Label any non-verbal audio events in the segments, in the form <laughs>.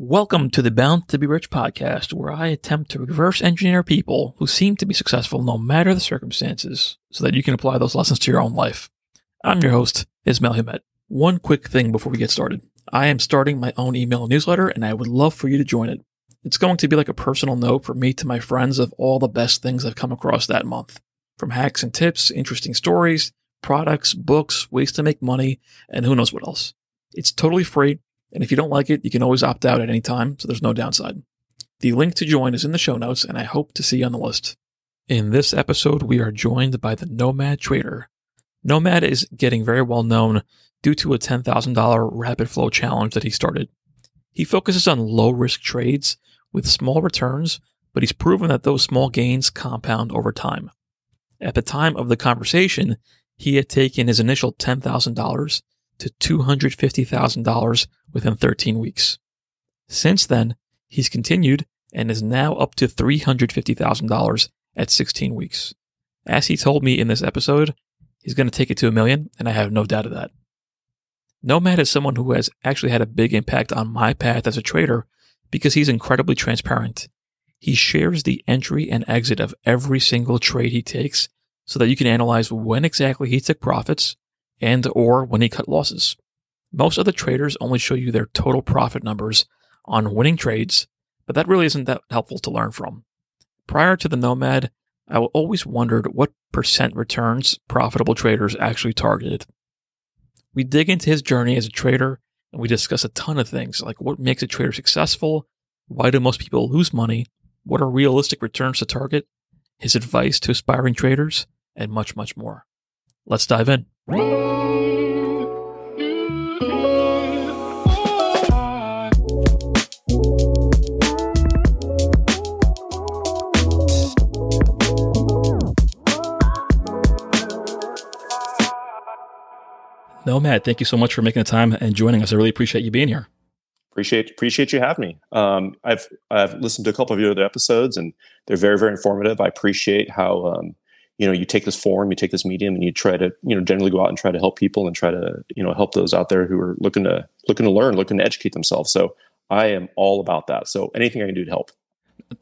Welcome to the Bound to Be Rich podcast, where I attempt to reverse engineer people who seem to be successful no matter the circumstances so that you can apply those lessons to your own life. I'm your host, Ismail Humet. One quick thing before we get started. I am starting my own email newsletter and I would love for you to join it. It's going to be like a personal note for me to my friends of all the best things I've come across that month. From hacks and tips, interesting stories, products, books, ways to make money, and who knows what else. It's totally free and if you don't like it, you can always opt out at any time, so there's no downside. The link to join is in the show notes, and I hope to see you on the list. In this episode, we are joined by the Nomad Trader. Nomad is getting very well known due to a $10,000 rapid flow challenge that he started. He focuses on low risk trades with small returns, but he's proven that those small gains compound over time. At the time of the conversation, he had taken his initial $10,000 to $250,000 within 13 weeks. Since then, he's continued and is now up to $350,000 at 16 weeks. As he told me in this episode, he's going to take it to a million, and I have no doubt of that. Nomad is someone who has actually had a big impact on my path as a trader because he's incredibly transparent. He shares the entry and exit of every single trade he takes so that you can analyze when exactly he took profits and or when he cut losses. Most other traders only show you their total profit numbers on winning trades, but that really isn't that helpful to learn from. Prior to the Nomad, I always wondered what percent returns profitable traders actually targeted. We dig into his journey as a trader and we discuss a ton of things like what makes a trader successful, why do most people lose money, what are realistic returns to target, his advice to aspiring traders, and much, much more. Let's dive in. Nomad, thank you so much for making the time and joining us. I really appreciate you being here. Appreciate appreciate you having me. Um, I've I've listened to a couple of your other episodes, and they're very very informative. I appreciate how um, you know you take this forum, you take this medium, and you try to you know generally go out and try to help people and try to you know help those out there who are looking to looking to learn, looking to educate themselves. So I am all about that. So anything I can do to help.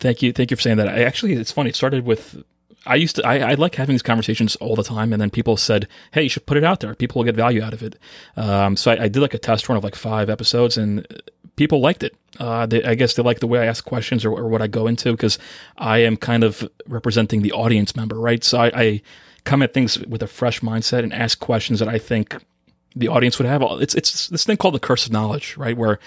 Thank you, thank you for saying that. I actually, it's funny. It started with I used to, I, I, like having these conversations all the time. And then people said, Hey, you should put it out there. People will get value out of it. Um, so I, I, did like a test run of like five episodes and people liked it. Uh, they, I guess they like the way I ask questions or, or what I go into because I am kind of representing the audience member, right? So I, I come at things with a fresh mindset and ask questions that I think the audience would have. It's, it's this thing called the curse of knowledge, right? Where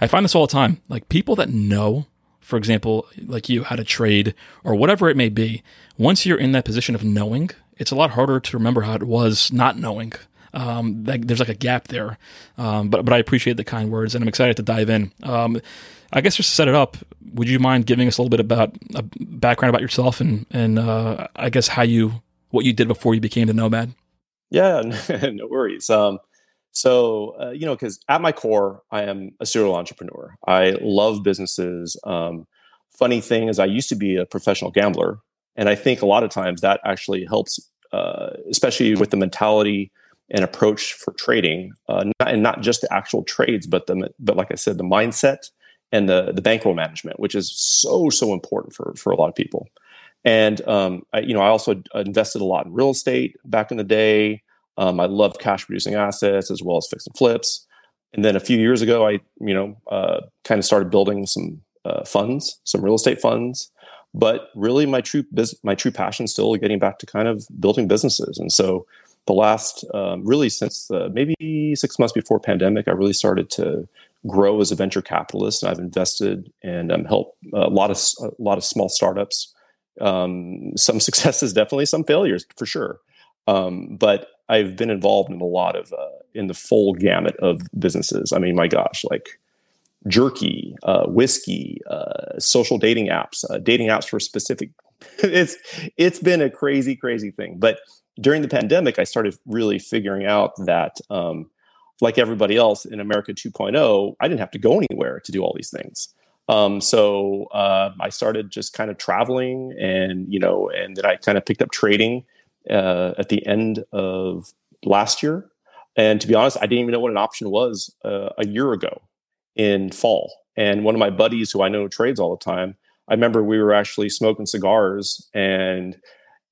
I find this all the time. Like people that know for example, like you, how to trade or whatever it may be, once you're in that position of knowing, it's a lot harder to remember how it was not knowing. Um, like, there's like a gap there. Um, but but I appreciate the kind words and I'm excited to dive in. Um, I guess just to set it up, would you mind giving us a little bit about a background about yourself and and uh, I guess how you what you did before you became the nomad? Yeah, <laughs> no worries. Um, so, uh, you know, because at my core, I am a serial entrepreneur. I love businesses. Um, funny thing is, I used to be a professional gambler. And I think a lot of times that actually helps, uh, especially with the mentality and approach for trading, uh, not, and not just the actual trades, but the but like I said, the mindset and the the bankroll management, which is so so important for for a lot of people. And um, I, you know, I also invested a lot in real estate back in the day. Um, I love cash producing assets as well as fix and flips. And then a few years ago, I you know uh, kind of started building some uh, funds, some real estate funds. But really, my true biz- my true passion is still getting back to kind of building businesses. And so, the last um, really since maybe six months before pandemic, I really started to grow as a venture capitalist. And I've invested and um, helped a lot of a lot of small startups. Um, some <laughs> successes, definitely some failures for sure. Um, but I've been involved in a lot of uh, in the full gamut of businesses. I mean, my gosh, like jerky, uh, whiskey, uh, social dating apps, uh, dating apps for specific. <laughs> it's it's been a crazy, crazy thing. But during the pandemic, I started really figuring out that, um, like everybody else in America 2.0, I didn't have to go anywhere to do all these things. Um, so uh, I started just kind of traveling, and you know, and then I kind of picked up trading uh, at the end of last year. And to be honest, I didn't even know what an option was uh, a year ago in fall. And one of my buddies who I know trades all the time, I remember we were actually smoking cigars and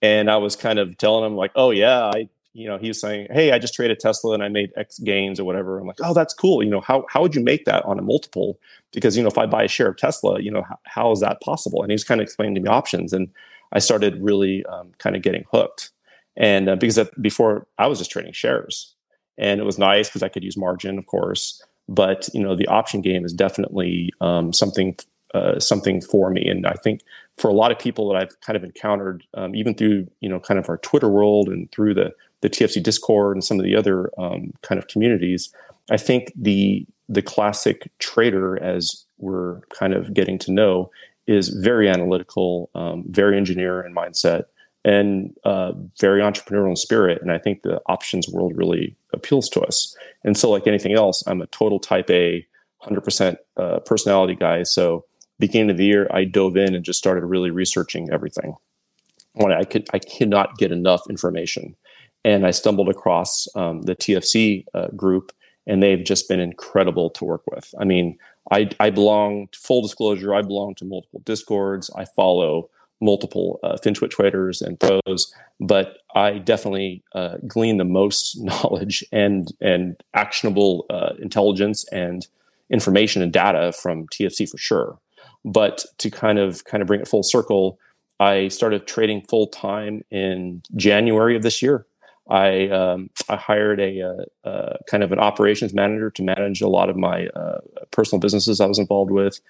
and I was kind of telling him like, oh yeah, I you know, he was saying, Hey, I just traded Tesla and I made X gains or whatever. I'm like, Oh, that's cool. You know, how how would you make that on a multiple? Because, you know, if I buy a share of Tesla, you know, how, how is that possible? And he was kind of explaining to me options. And I started really um, kind of getting hooked. And uh, because that, before I was just trading shares and it was nice because I could use margin, of course. But you know, the option game is definitely um, something uh, something for me, and I think for a lot of people that I've kind of encountered, um, even through you know kind of our Twitter world and through the the TFC Discord and some of the other um, kind of communities, I think the the classic trader, as we're kind of getting to know, is very analytical, um, very engineer in mindset, and uh, very entrepreneurial in spirit. And I think the options world really appeals to us. And so, like anything else, I'm a total type A, 100% uh, personality guy. So, beginning of the year, I dove in and just started really researching everything. I could, I cannot get enough information, and I stumbled across um, the TFC uh, group, and they've just been incredible to work with. I mean, I, I belong. Full disclosure, I belong to multiple discords. I follow multiple uh, FinTwit traders and pros, but I definitely uh, glean the most <laughs> knowledge and and actionable uh, intelligence and information and data from TFC for sure. But to kind of kind of bring it full circle, I started trading full time in January of this year. I um, I hired a, a, uh, a, uh, kind of an operations manager to manage a lot of my uh, personal businesses I was involved with.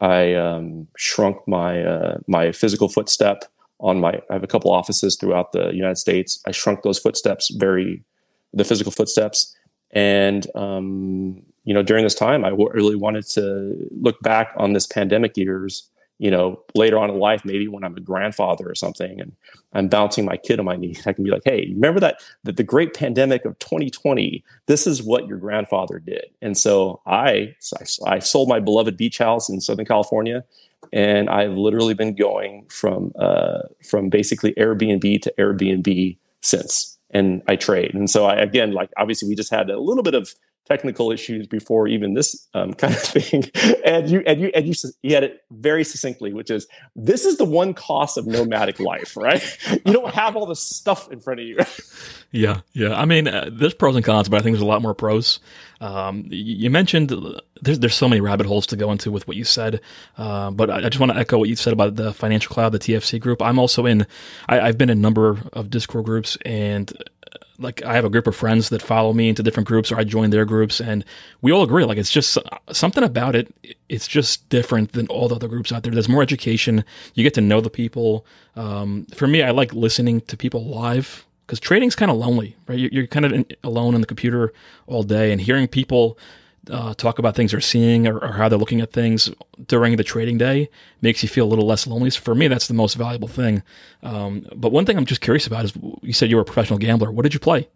I um, shrunk my uh, my physical footstep on my. I have a couple offices throughout the United States. I shrunk those footsteps very, the physical footsteps, and um, you know during this time, I w- really wanted to look back on this pandemic years you know, later on in life, maybe when I'm a grandfather or something, and I'm bouncing my kid on my knee, <laughs> I can be like, "Hey, remember that that the great pandemic of 2020? This is what your grandfather did." And so I, I, I sold my beloved beach house in Southern California, and I've literally been going from uh, from basically Airbnb to Airbnb since, and I trade. And so I again, like obviously, we just had a little bit of technical issues before even this um, <laughs> kind of thing. and you and you and you you had it very succinctly, which is this is the one cost of nomadic life, right? <laughs> you don't have all the stuff in front of you. <laughs> yeah, yeah. I mean, uh, there's pros and cons, but I think there's a lot more pros. Um, you mentioned there's there's so many rabbit holes to go into with what you said, uh, but I, I just want to echo what you said about the financial cloud, the TFC group. I'm also in. I, I've been in a number of Discord groups and like I have a group of friends that follow me into different groups, or I join their groups, and we all agree like it's just something about it. It's just different than all the other groups out there. There's more education. You get to know the people. Um, for me, I like listening to people live because trading's kind of lonely, right? You're, you're kind of alone on the computer all day, and hearing people uh, talk about things they're seeing or, or, how they're looking at things during the trading day makes you feel a little less lonely. So for me, that's the most valuable thing. Um, but one thing I'm just curious about is you said you were a professional gambler. What did you play?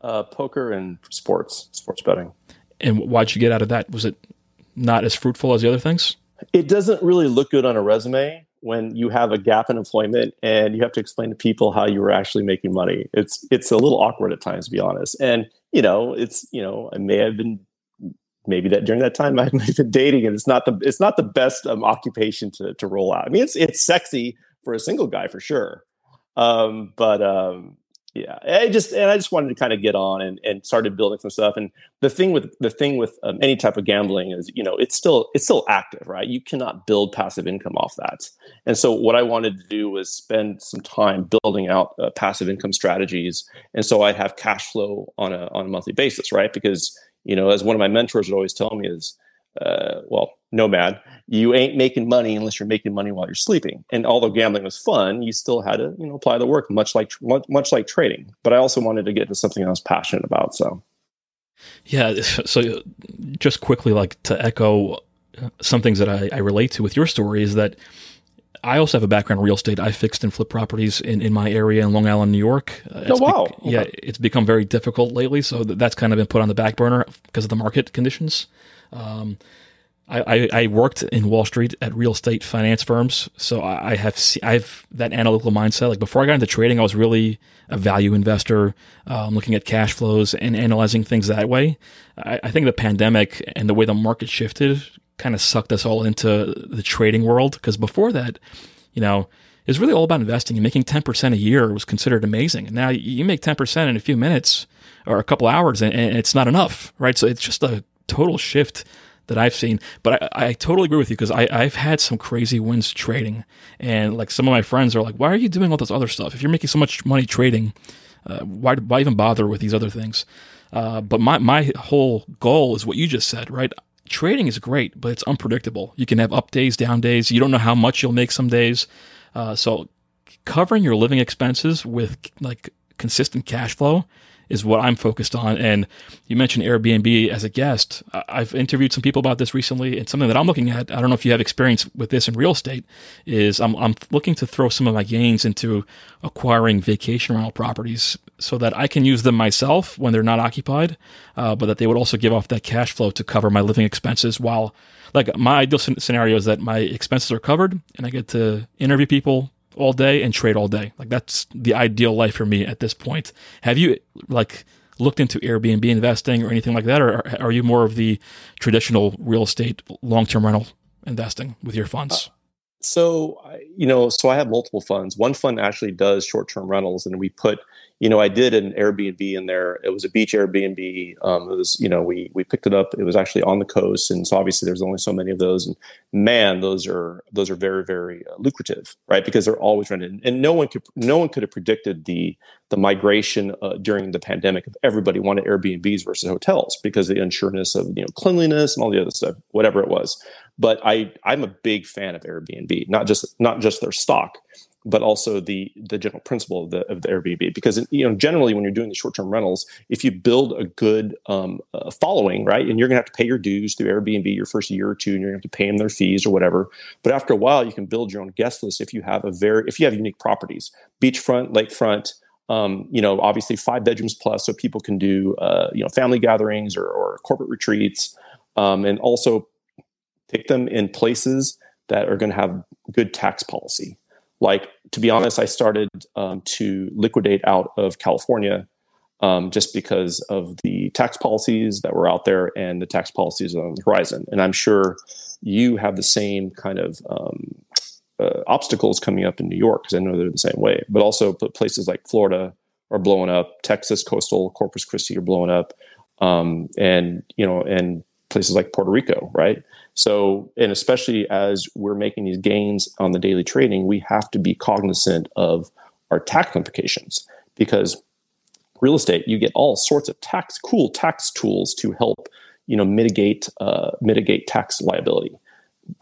Uh, poker and sports, sports betting. And why'd you get out of that? Was it not as fruitful as the other things? It doesn't really look good on a resume when you have a gap in employment and you have to explain to people how you were actually making money. It's it's a little awkward at times, to be honest. And you know, it's you know, I may have been maybe that during that time <laughs> I might been dating, and it's not the it's not the best um, occupation to to roll out. I mean, it's it's sexy for a single guy for sure, um, but um, yeah, I just and I just wanted to kind of get on and, and started building some stuff. And the thing with the thing with um, any type of gambling is, you know, it's still it's still active, right? You cannot build passive income off that. And so what I wanted to do was spend some time building out uh, passive income strategies, and so I'd have cash flow on a on a monthly basis, right? Because you know, as one of my mentors would always tell me is, uh, well, nomad, you ain't making money unless you're making money while you're sleeping. And although gambling was fun, you still had to, you know, apply the work, much like much, like trading. But I also wanted to get to something I was passionate about. So, yeah. <laughs> So, just quickly, like to echo some things that I, I relate to with your story is that I also have a background in real estate. I fixed and flipped properties in, in my area in Long Island, New York. Uh, oh, wow. Be- yeah, it's become very difficult lately. So that's kind of been put on the back burner because of the market conditions. Um, I, I, I, worked in Wall Street at real estate finance firms, so I, I have I have that analytical mindset. Like before I got into trading, I was really a value investor, um, looking at cash flows and analyzing things that way. I, I think the pandemic and the way the market shifted kind of sucked us all into the trading world. Because before that, you know, it's really all about investing and making 10% a year was considered amazing. And now you make 10% in a few minutes or a couple hours and, and it's not enough, right? So it's just a total shift that I've seen. But I, I totally agree with you because I've had some crazy wins trading. And like some of my friends are like, why are you doing all this other stuff? If you're making so much money trading, uh, why, why even bother with these other things? Uh, but my, my whole goal is what you just said, right? Trading is great, but it's unpredictable. You can have up days, down days. You don't know how much you'll make some days. Uh, so covering your living expenses with like consistent cash flow is what I'm focused on. And you mentioned Airbnb as a guest. I've interviewed some people about this recently. It's something that I'm looking at. I don't know if you have experience with this in real estate. Is I'm I'm looking to throw some of my gains into acquiring vacation rental properties so that I can use them myself when they're not occupied, uh, but that they would also give off that cash flow to cover my living expenses while. Like my ideal scenario is that my expenses are covered and I get to interview people, all day and trade all day. Like that's the ideal life for me at this point. Have you like looked into Airbnb investing or anything like that, or are you more of the traditional real estate long term rental investing with your funds? Uh, so you know, so I have multiple funds. One fund actually does short term rentals, and we put you know, I did an Airbnb in there. It was a beach Airbnb. Um, it was, you know, we we picked it up. It was actually on the coast, and so obviously there's only so many of those. And man, those are those are very very uh, lucrative, right? Because they're always rented, and no one could no one could have predicted the the migration uh, during the pandemic of everybody wanted Airbnbs versus hotels because of the unsureness of you know cleanliness and all the other stuff, whatever it was. But I I'm a big fan of Airbnb, not just not just their stock but also the the general principle of the of the Airbnb. Because you know, generally, when you're doing the short term rentals, if you build a good um, uh, following, right, and you're going to have to pay your dues through Airbnb your first year or two, and you're going to have to pay them their fees or whatever. But after a while, you can build your own guest list if you have a very if you have unique properties, beachfront, lakefront. Um, you know, obviously five bedrooms plus, so people can do uh, you know family gatherings or, or corporate retreats, um, and also take them in places that are going to have good tax policy like to be honest i started um, to liquidate out of california um, just because of the tax policies that were out there and the tax policies on the horizon. And i'm sure you have the same kind of um, uh, obstacles coming up in new york because i know they're the same way. But also places like florida are blowing up. Texas coastal corpus christi are blowing up. Um, and you know and places like puerto rico right so, and especially as we're making these gains on the daily trading, we have to be cognizant of our tax implications because real estate, you get all sorts of tax, cool tax tools to help, you know, mitigate uh, mitigate tax liability.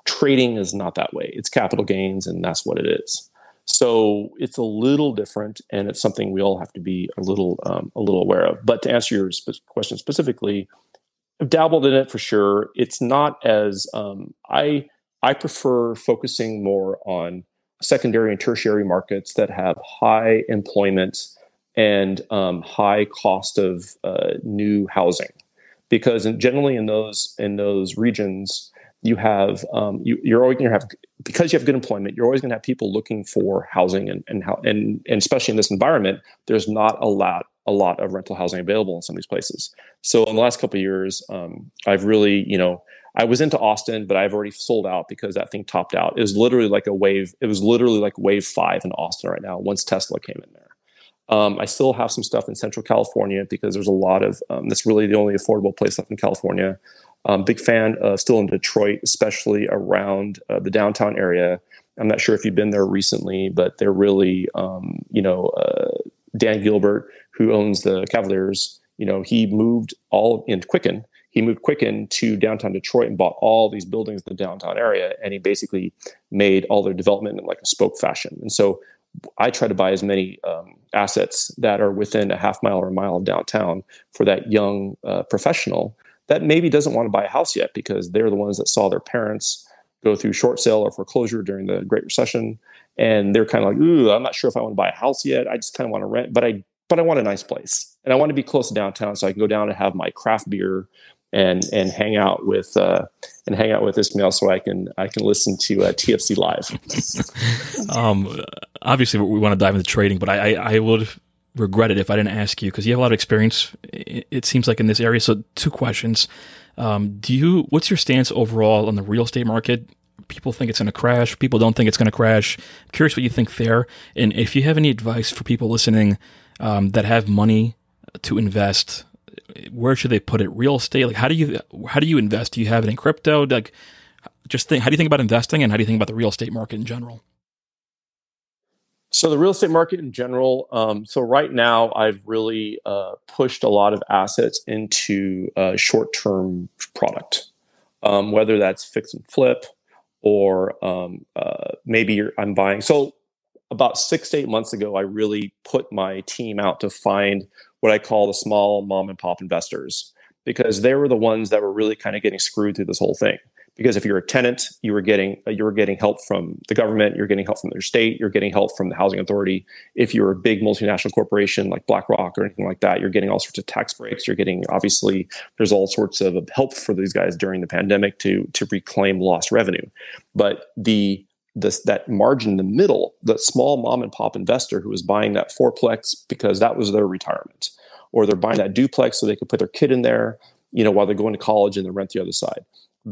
Trading is not that way. It's capital gains, and that's what it is. So it's a little different, and it's something we all have to be a little um, a little aware of. But to answer your sp- question specifically, I've dabbled in it for sure. It's not as um, I I prefer focusing more on secondary and tertiary markets that have high employment and um, high cost of uh, new housing, because generally in those in those regions you have um, you, are always going to have because you have good employment you're always going to have people looking for housing and and how and, and especially in this environment there's not a lot a lot of rental housing available in some of these places. So in the last couple years, um, I've really, you know, I was into Austin, but I've already sold out because that thing topped out. It was literally like a wave. It was literally like wave five in Austin right now. Once Tesla came in there, um, I still have some stuff in Central California because there's a lot of. Um, that's really the only affordable place left in California. Um, big fan uh, still in Detroit, especially around uh, the downtown area. I'm not sure if you've been there recently, but they're really, um, you know, uh, Dan Gilbert who owns the Cavaliers, you know, he moved all in Quicken. He moved Quicken to downtown Detroit and bought all these buildings in the downtown area, and he basically made all their development in like a spoke fashion. And so, I try to buy as many um, assets that are within a half mile or a mile of downtown for that young uh, professional that maybe doesn't want to buy a house yet because they're the ones that saw their parents go through short sale or foreclosure during the Great Recession, and they're kind of like, "Ooh, I'm not sure if I want to buy a house yet. I just kind of want to rent, but I but I want a nice place and I want to be close to downtown so I can go down and have my craft beer and and hang out with uh, and hang out with Ismail so I can I can listen to uh, TFC live. <laughs> um, obviously, we want to dive into trading, but I, I, I would regret it if I didn't ask you because you have a lot of experience. It, seems like in this area. So, two questions: Um, do you? What's your stance overall on the real estate market? People think it's going to crash. People don't think it's going to crash. I'm curious what you think there, and if you have any advice for people listening um, that have money to invest, where should they put it? Real estate? Like how do you how do you invest? Do you have it in crypto? Like just think. How do you think about investing, and how do you think about the real estate market in general? So the real estate market in general. Um, so right now, I've really uh, pushed a lot of assets into uh, short-term product, um, whether that's fix and flip, or um, uh, maybe I'm buying. So about six to eight months ago, I really put my team out to find what I call the small mom and pop investors because they were the ones that were really kind of getting screwed through this whole thing because if you're a tenant you were getting uh, you were getting help from the government you're getting help from their state you're getting help from the housing authority. If you're a big multinational corporation like blackrock or anything like that you're getting all sorts of tax breaks. You're getting obviously there's all sorts of help for these guys during the pandemic to to reclaim lost revenue. But the this that margin in the middle the small mom and pop investor who was buying that fourplex because that was their retirement or they're buying that duplex so they could put their kid in there you know while they're going to college and they rent the other side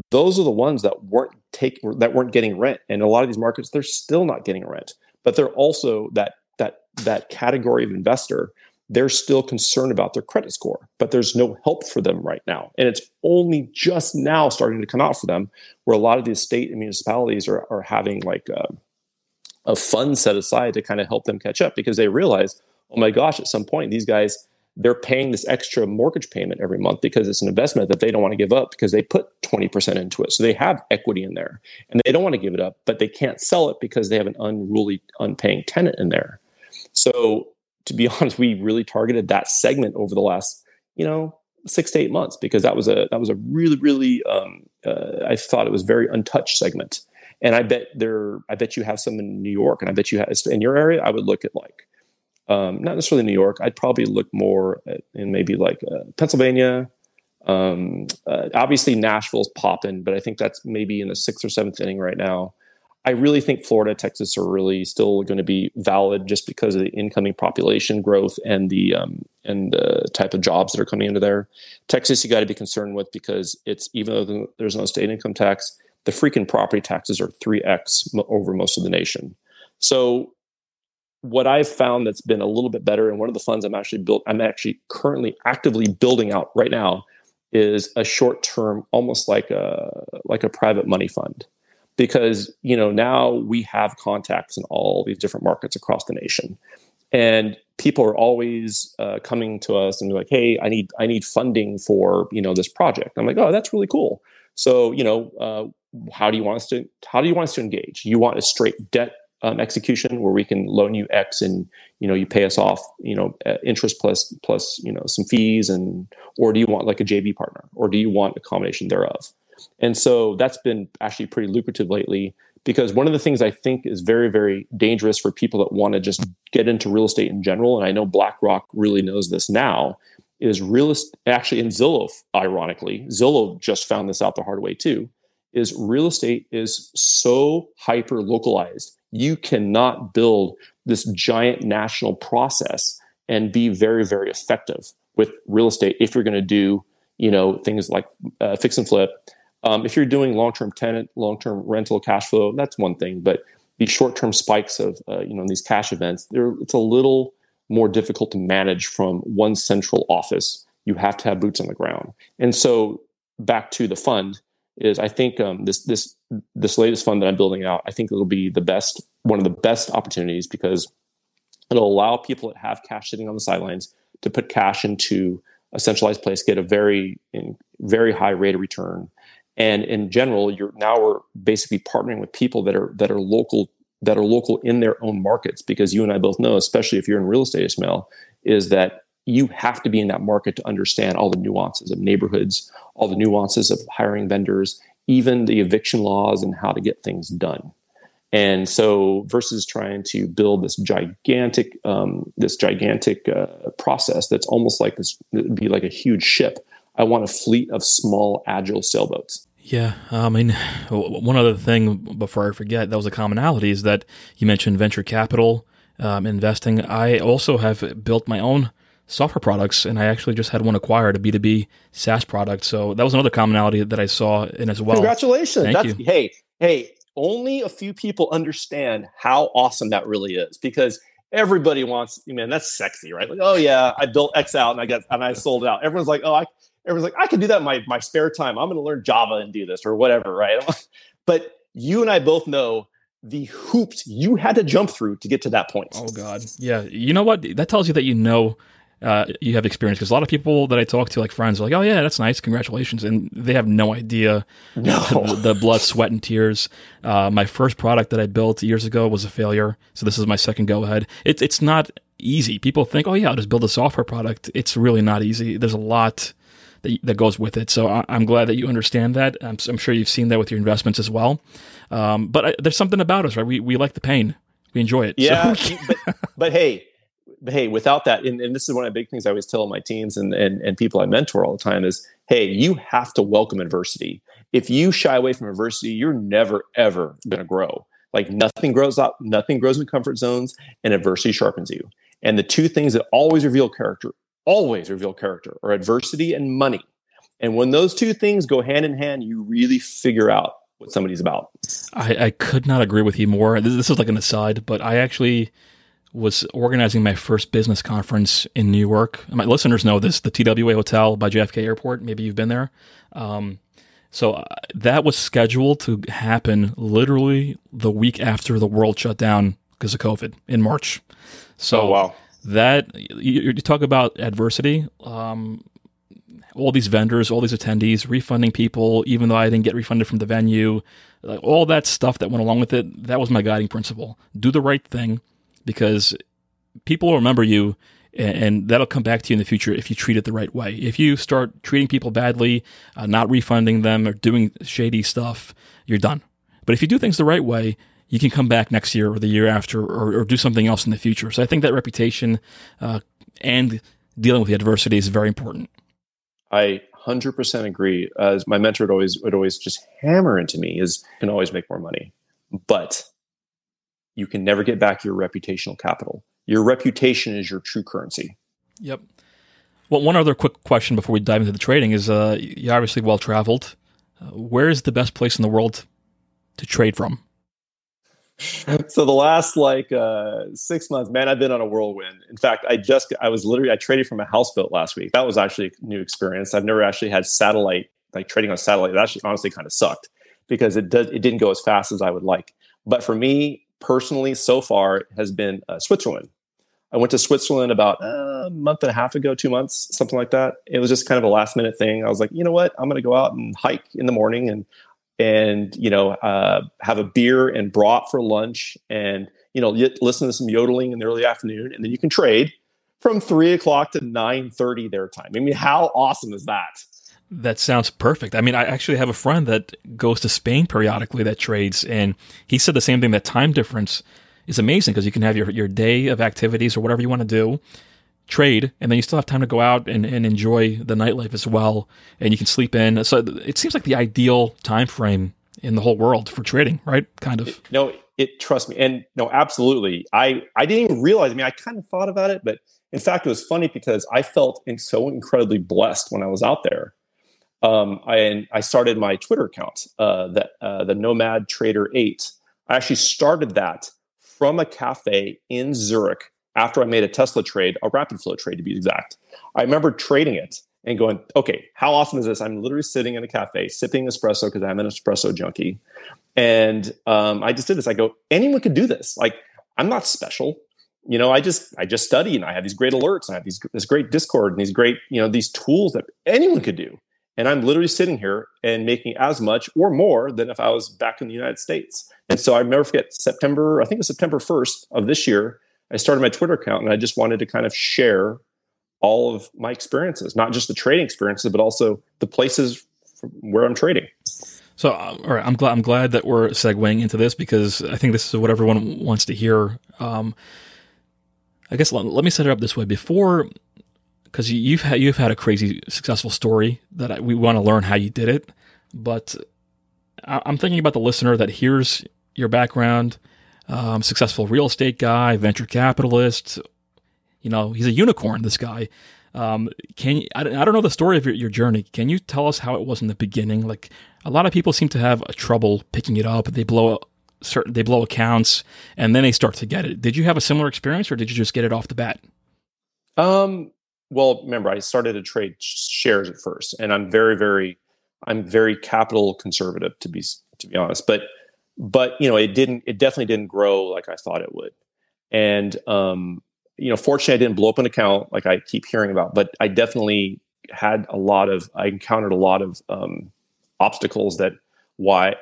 those are the ones that weren't take that weren't getting rent. And a lot of these markets they're still not getting rent. But they're also that that that category of investor they're still concerned about their credit score but there's no help for them right now. And it's only just now starting to come out for them where a lot of these state and municipalities are, are having like a, a fund set aside to kind of help them catch up because they realize oh my gosh at some point these guys they're paying this extra mortgage payment every month because it's an investment that they don't want to give up because they put 20% into it. So they have equity in there and they don't want to give it up, but they can't sell it because they have an unruly, unpaying tenant in there. So to be <laughs> honest, we really targeted that segment over the last, you know, six to eight months because that was a that was a really really um, uh, I thought it was very untouched segment. And I bet there, I bet you have some in New York, and I bet you have in your area. I would look at like um, not necessarily New York. I'd probably look more at, in maybe like uh, Pennsylvania. Um, uh, obviously, Nashville's popping, but I think that's maybe in the sixth or seventh inning right now. I really think Florida, Texas are really still going to be valid just because of the incoming population growth and the um, and the type of jobs that are coming into there. Texas, you got to be concerned with because it's even though there's no state income tax, the freaking property taxes are three x over most of the nation. So what I've found that's been a little bit better, and one of the funds I'm actually built, I'm actually currently actively building out right now, is a short term, almost like a like a private money fund, because you know now we have contacts in all these different markets across the nation, and people are always uh, coming to us and like, "Hey, I need I need funding for you know this project." I'm like, "Oh, that's really cool." So you know, uh, how do you want us to how do you want us to engage? You want a straight debt um, execution where we can loan you X and you know you pay us off you know uh, interest plus plus you know some fees and or do you want like a JV partner or do you want a combination thereof? And so that's been actually pretty lucrative lately because one of the things I think is very very dangerous for people that want to just get into real estate in general and I know BlackRock really knows this now is real estate actually in Zillow ironically Zillow just found this out the hard way too is real estate is so hyper localized you cannot build this giant national process and be very very effective with real estate if you're going to do you know things like uh, fix and flip. Um, if you're doing long-term tenant long-term rental cash flow that's one thing but these short-term spikes of uh, you know these cash events it's a little more difficult to manage from one central office. You have to have boots on the ground. And so back to the fund is I think um, this this this latest fund that I'm building out, I think it'll be the best one of the best opportunities because it'll allow people that have cash sitting on the sidelines to put cash into a centralized place, get a very very high rate of return, and in general, you're now we're basically partnering with people that are that are local that are local in their own markets because you and I both know, especially if you're in real estate, Ismail, is that you have to be in that market to understand all the nuances of neighborhoods, all the nuances of hiring vendors, even the eviction laws and how to get things done. And so, versus trying to build this gigantic, um, this gigantic uh, process that's almost like this, be like a huge ship. I want a fleet of small, agile sailboats. Yeah, I mean, one other thing before I forget, that was a commonality is that you mentioned venture capital um, investing. I also have built my own software products, and I actually just had one acquired, a B2B SaaS product. So that was another commonality that I saw in as well. Congratulations. Thank That's, you. Hey, hey, only a few people understand how awesome that really is because everybody wants, man, that's sexy, right? Like, oh yeah, I built X out and I got and I sold it out. Everyone's like, oh, I everyone's like, I can do that in my, my spare time. I'm gonna learn Java and do this or whatever, right? <laughs> but you and I both know the hoops you had to jump through to get to that point. Oh God, yeah. You know what? That tells you that you know uh, you have experience because a lot of people that I talk to, like friends, are like, "Oh yeah, that's nice, congratulations," and they have no idea <laughs> No. the, the blood, sweat, and tears. Uh, my first product that I built years ago was a failure, so this is my second go ahead. It's it's not easy. People think, "Oh yeah, I'll just build a software product." It's really not easy. There's a lot that, that goes with it. So I, I'm glad that you understand that. I'm, I'm sure you've seen that with your investments as well. Um, but I, there's something about us, right? We we like the pain. We enjoy it. So- Yeah, <laughs> but, but hey, hey, without that, and, and this is one of the big things I always tell my teams and, and and people I mentor all the time is, hey, you have to welcome adversity. If you shy away from adversity, you're never ever going to grow. Like nothing grows up, nothing grows in comfort zones, and adversity sharpens you. And the two things that always reveal character, always reveal character, are adversity and money. And when those two things go hand in hand, you really figure out what somebody's about. I, I could not agree with you more. This, this is like an aside, but I actually was organizing my first business conference in New York. My listeners know this, the TWA Hotel by JFK Airport. Maybe you've been there. Um, so uh, that was scheduled to happen literally the week after the world shut down because of COVID in March. So Oh, wow. that you, you talk about adversity. Um, all these vendors, all these attendees, refunding people, even though I didn't get refunded from the venue, like all that stuff that went along with it. That was my guiding principle: do the right thing, because people will remember you, and, that'll come back to you in the future if you treat it the right way. If you start treating people badly, uh, not refunding them, or doing shady stuff, you're done. But if you do things the right way, you can come back next year or the year after or, or do something else in the future. So I think that reputation uh, and dealing with the adversity is very important. I 100% agree. As my mentor would always would always just hammer into me is can always make more money, but you can never get back your reputational capital. Your reputation is your true currency. Yep. Well, one other quick question before we dive into the trading is uh, you're obviously well traveled. Uh, where is the best place in the world to trade from? <laughs> so the last like uh, six months, man, I've been on a whirlwind. In fact, I just I was literally I traded from a houseboat last week. That was actually a new experience. I've never actually had satellite like trading on satellite. That actually honestly kind of sucked because it does it didn't go as fast as I would like. But for me personally, so far has been uh, Switzerland. I went to Switzerland about uh, a month and a half ago, two months, something like that. It was just kind of a last minute thing. I was like, you know what, I'm going to go out and hike in the morning and and you know uh, have a beer and brat for lunch and you know listen to some yodeling in the early afternoon and then you can trade from three o'clock to nine thirty their time. I mean, how awesome is that? That sounds perfect. I mean, I actually have a friend that goes to Spain periodically that trades, and he said the same thing. That time difference is amazing because you can have your, your day of activities or whatever you want to do, trade, and then you still have time to go out and, and enjoy the nightlife as well, and you can sleep in. So it seems like the ideal time frame in the whole world for trading, right? Kind of. No, it trust me, and no, absolutely. I I didn't even realize. I mean, I kind of thought about it, but in fact, it was funny because I felt so incredibly blessed when I was out there. Um, I and I started my Twitter account, uh, uh, the Nomad Trader Eight. I actually started that from a cafe in Zurich after I made a Tesla trade, a rapid flow trade to be exact. I remember trading it and going, okay, how awesome is this? I'm literally sitting in a cafe sipping espresso because I'm an espresso junkie. And um, I just did this. I go, anyone could do this. Like, I'm not special. You know, I just I just study and I have these great alerts and I have these this great Discord and these great, you know, these tools that anyone could do. And I'm literally sitting here and making as much or more than if I was back in the United States. And so I never forget September, I think it was September 1st of this year, I started my Twitter account and I just wanted to kind of share all of my experiences, not just the trading experiences, but also the places where I'm trading. So, uh, all right, I'm glad I'm glad that we're segueing into this because I think this is what everyone wants to hear. Um, I guess let, let me set it up this way before, because you've had you've had a crazy successful story that I, we want to learn how you did it. But I, I'm thinking about the listener that hears your background, um, successful real estate guy, venture capitalist. You know, he's a unicorn. This guy. Um, can you, I, I don't know the story of your, your journey. Can you tell us how it was in the beginning? Like a lot of people seem to have a trouble picking it up. They blow certain they blow accounts and then they start to get it. Did you have a similar experience or did you just get it off the bat? Um, well, remember I started to trade shares at first and I'm very very I'm very capital conservative to be to be honest. But but you know, it didn't it definitely didn't grow like I thought it would. And um, you know, fortunately I didn't blow up an account like I keep hearing about, but I definitely had a lot of I encountered a lot of um, obstacles that why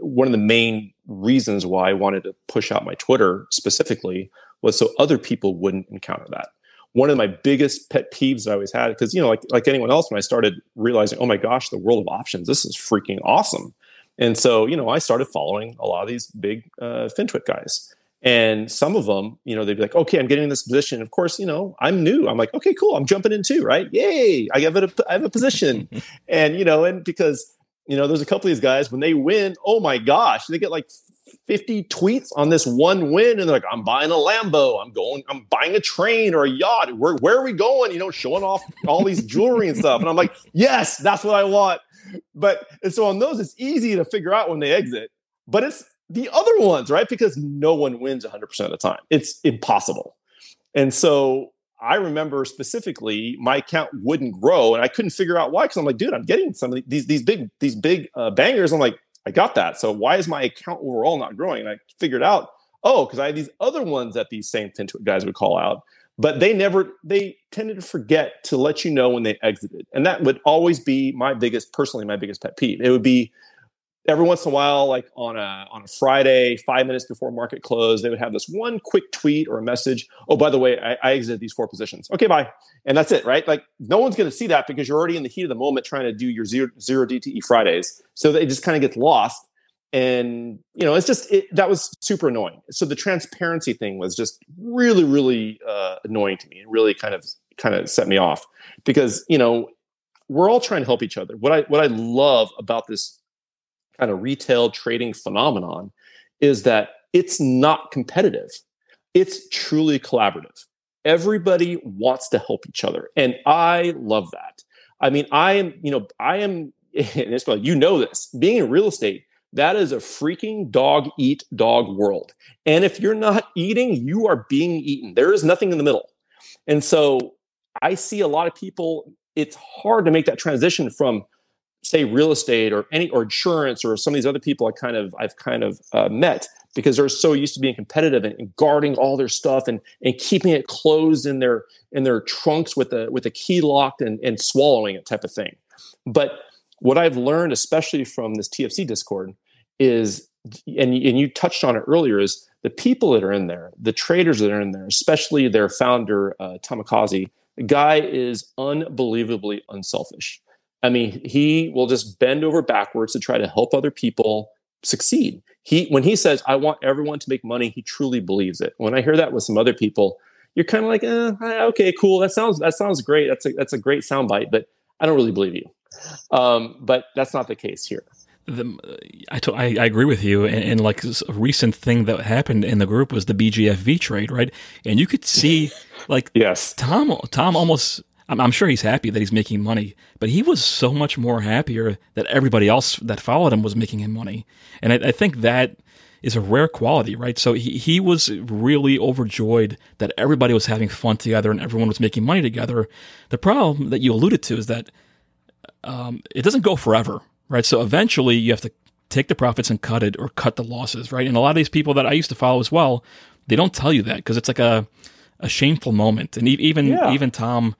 one of the main reasons why I wanted to push out my Twitter specifically was so other people wouldn't encounter that. One of my biggest pet peeves I always had, because you know, like like anyone else, when I started realizing, oh my gosh, the world of options, this is freaking awesome. And so, you know, I started following a lot of these big uh, FinTwit guys. And some of them, you know, they'd be like, okay, I'm getting in this position. Of course, you know, I'm new. I'm like, okay, cool. I'm jumping in too, right? Yay. I have a, I have a position. <laughs> and, you know, and because you know, there's a couple of these guys when they win, oh my gosh, they get like 50 tweets on this one win, and they're like, I'm buying a Lambo, I'm going, I'm buying a train or a yacht. Where where are we going? You know, showing off all these jewelry and stuff. And I'm like, yes, that's what I want. But and so on those, it's easy to figure out when they exit, but it's the other ones, right? Because no one wins 100% of the time. It's impossible. And so I remember specifically my account wouldn't grow, and I couldn't figure out why. Because I'm like, dude, I'm getting some of these these big these big uh, bangers. I'm like, I got that. So why is my account overall not growing? And I figured out, oh, because I had these other ones that these same guys would call out, but they never they tended to forget to let you know when they exited, and that would always be my biggest personally my biggest pet peeve. It would be every once in a while, like on a on a Friday, five minutes before market close, they would have this one quick tweet or a message. Oh, by the way, I, I exited these four positions. Okay, bye, and that's it, right? Like no one's going to see that because you're already in the heat of the moment trying to do your zero zero DTE Fridays. So it just kind of gets lost, and you know, it's just it, that was super annoying. So the transparency thing was just really, really uh, annoying to me, and really kind of kind of set me off because you know we're all trying to help each other. What I what I love about this kind of retail trading phenomenon is that it's not competitive. It's truly collaborative. Everybody wants to help each other. And I love that. I mean, I am, you know, I am, <laughs> you know this, being in real estate, that is a freaking dog eat dog world. And if you're not eating, you are being eaten. There is nothing in the middle. And so I see a lot of people, it's hard to make that transition from say real estate or any or insurance or some of these other people I kind of I've kind of uh, met because they're so used to being competitive and, and, guarding all their stuff and and keeping it closed in their in their trunks with a with a key locked and, and swallowing it type of thing. But what I've learned, especially from this TFC Discord, is and and you touched on it earlier is the people that are in there, the traders that are in there, especially their founder uh. The guy is unbelievably unselfish I mean, he will just bend over backwards to try to help other people succeed. He when he says, "I want everyone to make money," he truly believes it. When I hear that with some other people, you're kind of like, eh, "Okay, cool. That sounds that sounds great. That's a that's a great soundbite," but I don't really believe you. Um, but that's not the case here. The, I, to, I, I agree with you. And, and, like a recent thing that happened in the group was the BGFV trade, right? And you could see, <laughs> like, yes, Tom Tom almost I'm, I'm, sure he's happy that he's making money, but he was so much more happier that everybody else that followed him was making him money. And I, I think that is a rare quality, right? So he, he was really overjoyed that everybody was having fun together and everyone was making money together. The problem that you alluded to is that um, it doesn't go forever, right? So eventually you have to take the profits and cut it or cut the losses, right? And a lot of these people that I used to follow as well, they don't tell you that because it's like a, a shameful moment. And even, yeah. even Tom,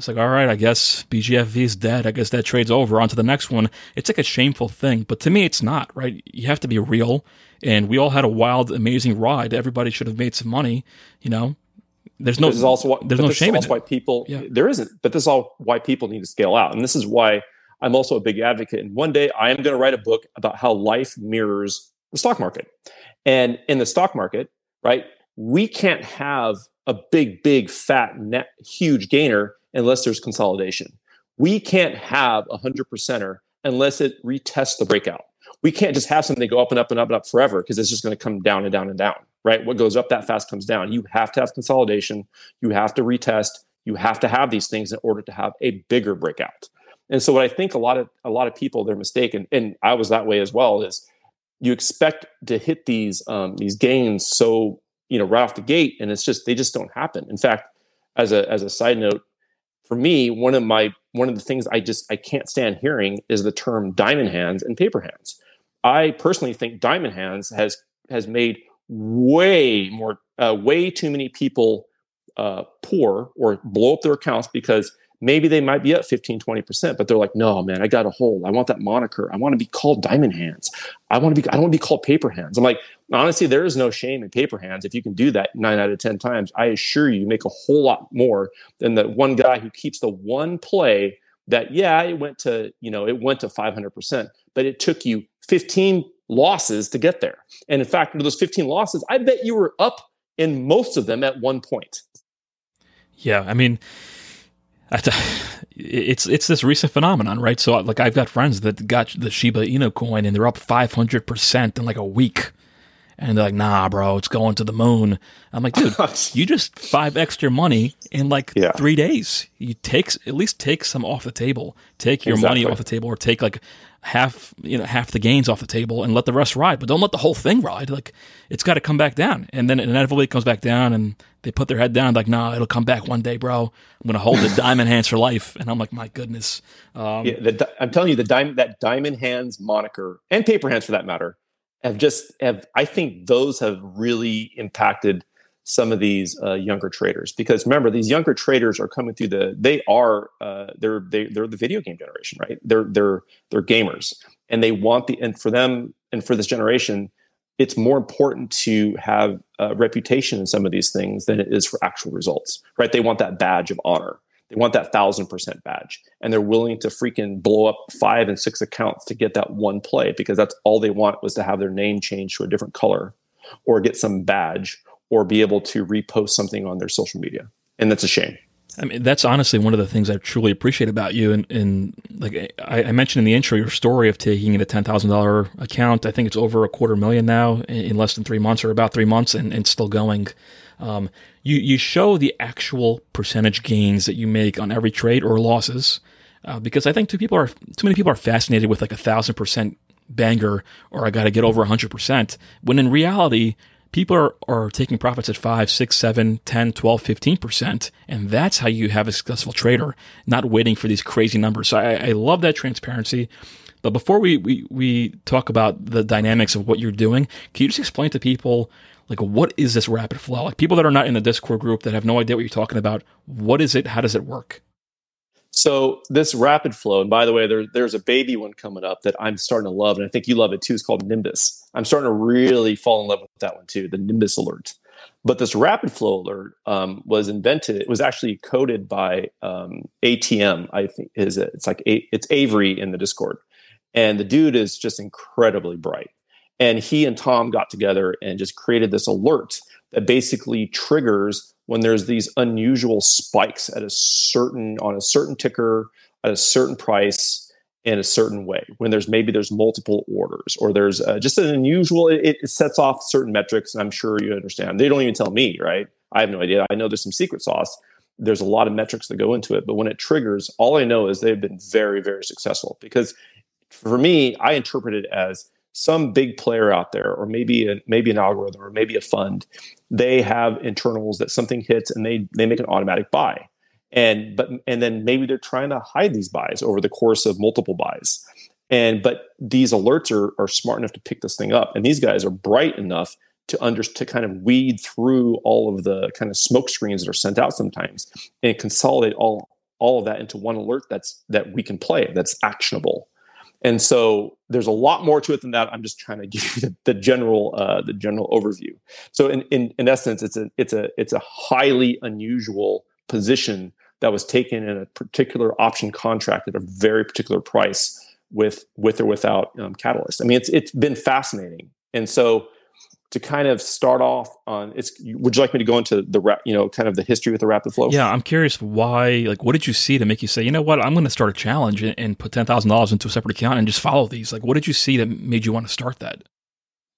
it's like, all right, I guess BGFV is dead. I guess that trade's over. On to the next one. It's like a shameful thing, but to me, it's not, right? You have to be real. And we all had a wild, amazing ride. Everybody should have made some money, you know? There's no, this is also there's no shame is also why people, yeah. there isn't, but this is all why people need to scale out. And this is why I'm also a big advocate. And one day I am going to write a book about how life mirrors the stock market. And in the stock market, right, we can't have a big, big, fat, net, huge gainer unless there's consolidation. We can't have a hundred percenter unless it retests the breakout. We can't just have something go up and up and up and up forever because it's just going to come down and down and down. right? What goes up that fast comes down. You have to have consolidation. You have to retest. You have to have these things in order to have a bigger breakout. And so what I think a lot of a lot of people their mistake, and, and I was that way as well, is you expect to hit these um, these gains so you know right off the gate, and it's just they just don't happen. In fact, as a as a side note, for me, one of my one of the things I just I can't stand hearing is the term diamond hands and paper hands. I personally think diamond hands has has made way more uh, way too many people uh, poor or blow up their accounts because maybe they might be up 15 20% but they're like no man i got a hold. I want that moniker. I want to be called diamond hands. I want to be i don't want to be called paper hands. I'm like honestly there is no shame in paper hands. If you can do that 9 out of 10 times i assure you you make a whole lot more than the one guy who keeps the one play that yeah it went to you know it went to 500% but it took you 15 losses to get there. And in fact those 15 losses i bet you were up in most of them at one point. Yeah i mean it's it's this recent phenomenon, right? So like I've got friends that got the Shiba Inu coin and they're up five hundred percent in like a week, and they're like, "Nah, bro, it's going to the moon." I'm like, "Dude, <laughs> you just five extra money in like yeah. three days. You take at least take some off the table. Take your exactly. money off the table, or take like half you know half the gains off the table and let the rest ride but don't let the whole thing ride. Like it's got to come back down. And then inevitably it comes back down and they put their head down like nah it'll come back one day bro. I'm gonna hold the <laughs> diamond hands for life. And i'm like my goodness. Um, yeah, the, i'm telling you the diamond that diamond hands moniker and paper hands for that matter have just have i think those have really impacted some of these uh, younger traders. Because remember these younger traders are coming through the they are uh, they're they, they're the video game generation right? They're they're they're gamers. And they want the and for them and for this generation it's more important to have a reputation in some of these things than it is for actual results right? They want that badge of honor. They want that thousand percent badge. And they're willing to freaking blow up five and six accounts to get that one play because that's all they want was to have their name changed to a different color or get some badge or be able to repost something on their social media. And that's a shame. I mean, that's honestly one of the things I truly appreciate about you. And, and like I, I, mentioned in the intro, your story of taking a ten thousand dollar account. I think it's over a quarter million now in, less than three months, or about three months, and, and still going. Um, you you show the actual percentage gains that you make on every trade or losses, uh, because I think too people are too many people are fascinated with like a thousand percent banger or I got to get over a 100%. When in reality, people are, are taking profits at 5, 6, 7, 10, 12, 15%. And that's how you have a successful trader, not waiting for these crazy numbers. So I, I love that transparency. But before we, we, we talk about the dynamics of what you're doing, can you just explain to people, like, what is this rapid flow? Like, people that are not in the Discord group that have no idea what you're talking about, what is it? How does it work? So this rapid flow, and by the way, there, there's a baby one coming up that I'm starting to love, and I think you love it too. It's called Nimbus. I'm starting to really fall in love with that one too, the Nimbus alert. But this rapid flow alert um, was invented. It was actually coded by um, ATM. I think is it? It's like a, it's Avery in the Discord, and the dude is just incredibly bright. And he and Tom got together and just created this alert that basically triggers when there's these unusual spikes at a certain on a certain ticker at a certain price in a certain way. When there's maybe there's multiple orders or there's uh, just an unusual it, it, sets off certain metrics and i'm sure you understand. They don't even tell me right? I have no idea. I know there's some secret sauce. There's a lot of metrics that go into it but when it triggers all i know is they've been very very successful. Because for me i interpret it as some big player out there, or maybe a, maybe an algorithm, or maybe a fund, they have internals that something hits and they they make an automatic buy, and but and then maybe they're trying to hide these buys over the course of multiple buys, and but these alerts are are smart enough to pick this thing up, and these guys are bright enough to under to kind of weed through all of the kind of smoke screens that are sent out sometimes and consolidate all all of that into one alert that's that we can play that's actionable and so there's a lot more to it than that. I'm just trying to give you <laughs> the, the general uh, the general overview. So in, in in essence, it's a it's a it's a highly unusual position that was taken in a particular option contract at a very particular price with with or without um, catalyst. I mean, it's it's been fascinating. And so to kind of start off on it's would you like me to go into the you know kind of the history with the rapid flow? Yeah i'm curious why like what did you see to make you say you know what? I'm going to start a challenge and, and put $10000 into a separate account and just follow these. Like what did you see that made you want to start that?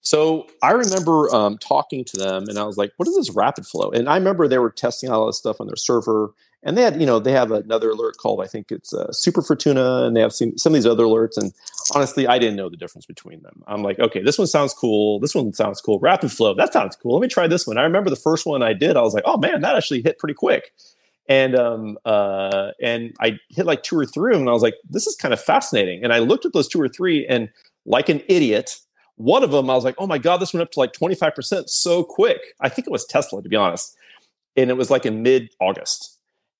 So I remember um, talking to them, and I was like, "What is this rapid flow?" And I remember they were testing all this stuff on their server, and they had, you know, they have another alert called I think it's uh, Super Fortuna, and they have some, some of these other alerts. And honestly, I didn't know the difference between them. I'm like, okay, this one sounds cool. This one sounds cool. Rapid flow, that sounds cool. Let me try this one. I remember the first one I did. I was like, oh man, that actually hit pretty quick. And um uh and I hit like two or three, of and I was like, this is kind of fascinating. And I looked at those two or three, and like an idiot, one of them, I was like, oh my God, this went up to like 25% so quick. I think it was Tesla, to be honest. And it was like in mid August.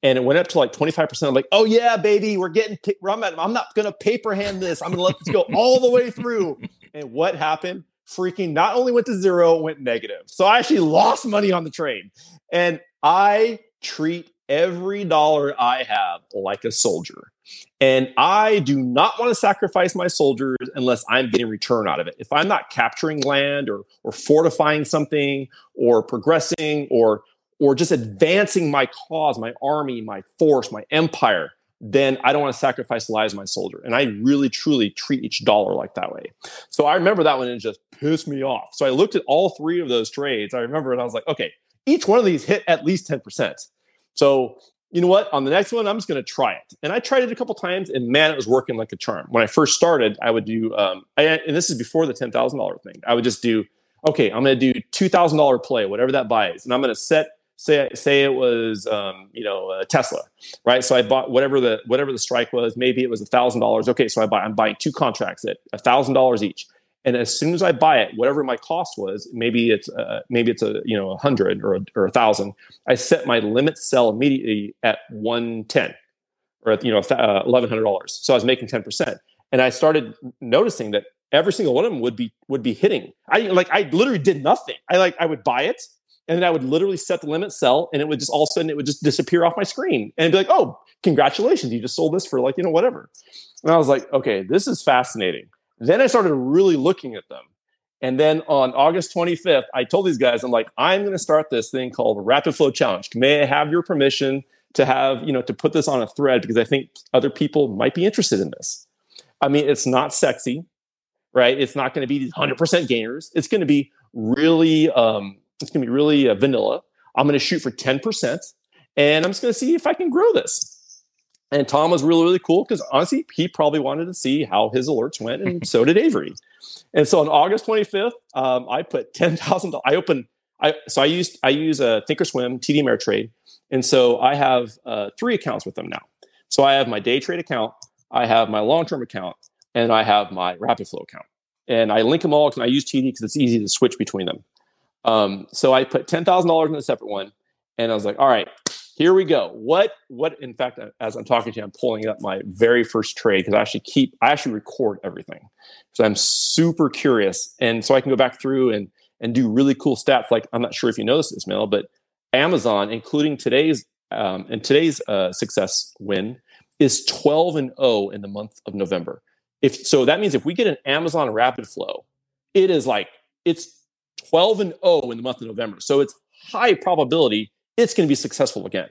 And it went up to like 25%. I'm like, oh yeah, baby, we're getting, I'm, I'm not going to paper hand this. I'm going to let this go <laughs> all the way through. And what happened? Freaking not only went to zero, went negative. So I actually lost money on the trade. And I treat every dollar I have like a soldier. And I do not want to sacrifice my soldiers unless I'm getting return out of it. If I'm not capturing land or or fortifying something or progressing or or just advancing my cause, my army, my force, my empire, then I don't want to sacrifice the lives of my soldier. And I really truly treat each dollar like that way. So I remember that one and it just pissed me off. So I looked at all three of those trades. I remember and I was like, okay, each one of these hit at least 10%. So you know what? On the next one, I'm just going to try it. And I tried it a couple times, and man, it was working like a charm. When I first started, I would do, um, I, and this is before the ten thousand dollar thing. I would just do, okay, I'm going to do two thousand dollar play, whatever that buys, and I'm going to set say say it was um, you know Tesla, right? So I bought whatever the whatever the strike was. Maybe it was a thousand dollars. Okay, so I buy I'm buying two contracts at a thousand dollars each. And as soon as I buy it, whatever my cost was, maybe it's uh, maybe it's a you know a hundred or a, or a thousand. I set my limit sell immediately at one ten, or you know uh, eleven hundred dollars. So I was making ten percent, and I started noticing that every single one of them would be would be hitting. I like I literally did nothing. I like I would buy it, and then I would literally set the limit sell, and it would just all of a sudden it would just disappear off my screen, and be like, oh, congratulations, you just sold this for like you know whatever. And I was like, okay, this is fascinating. Then I started really looking at them. And then on August 25th, I told these guys, I'm like, I'm going to start this thing called Rapid Flow Challenge. May I have your permission to have, you know, to put this on a thread because I think other people might be interested in this. I mean, it's not sexy, right? It's not going to be these 100% gainers. It's going to be really, um, it's going to be really uh, vanilla. I'm going to shoot for 10% and I'm just going to see if I can grow this. And Tom was really, really cool because honestly, he probably wanted to see how his alerts went, and <laughs> so did Avery. And so on August 25th, um, I put ten thousand. I opened. I so I used I use a Thinkorswim TD Ameritrade, and so I have uh, three accounts with them now. So I have my day trade account, I have my long term account, and I have my Rapid Flow account. And I link them all because I use TD because it's easy to switch between them. Um, so I put ten thousand dollars in a separate one, and I was like, all right, here we go. What what in fact as I'm talking to you, I'm pulling up my very first trade because I actually keep I actually record everything. So I'm super curious. And so I can go back through and and do really cool stats. Like I'm not sure if you know this, Ismail, but Amazon, including today's um, and today's uh, success win, is 12 and 0 in the month of November. If so, that means if we get an Amazon Rapid Flow, it is like it's 12 and 0 in the month of November. So it's high probability it's going to be successful again.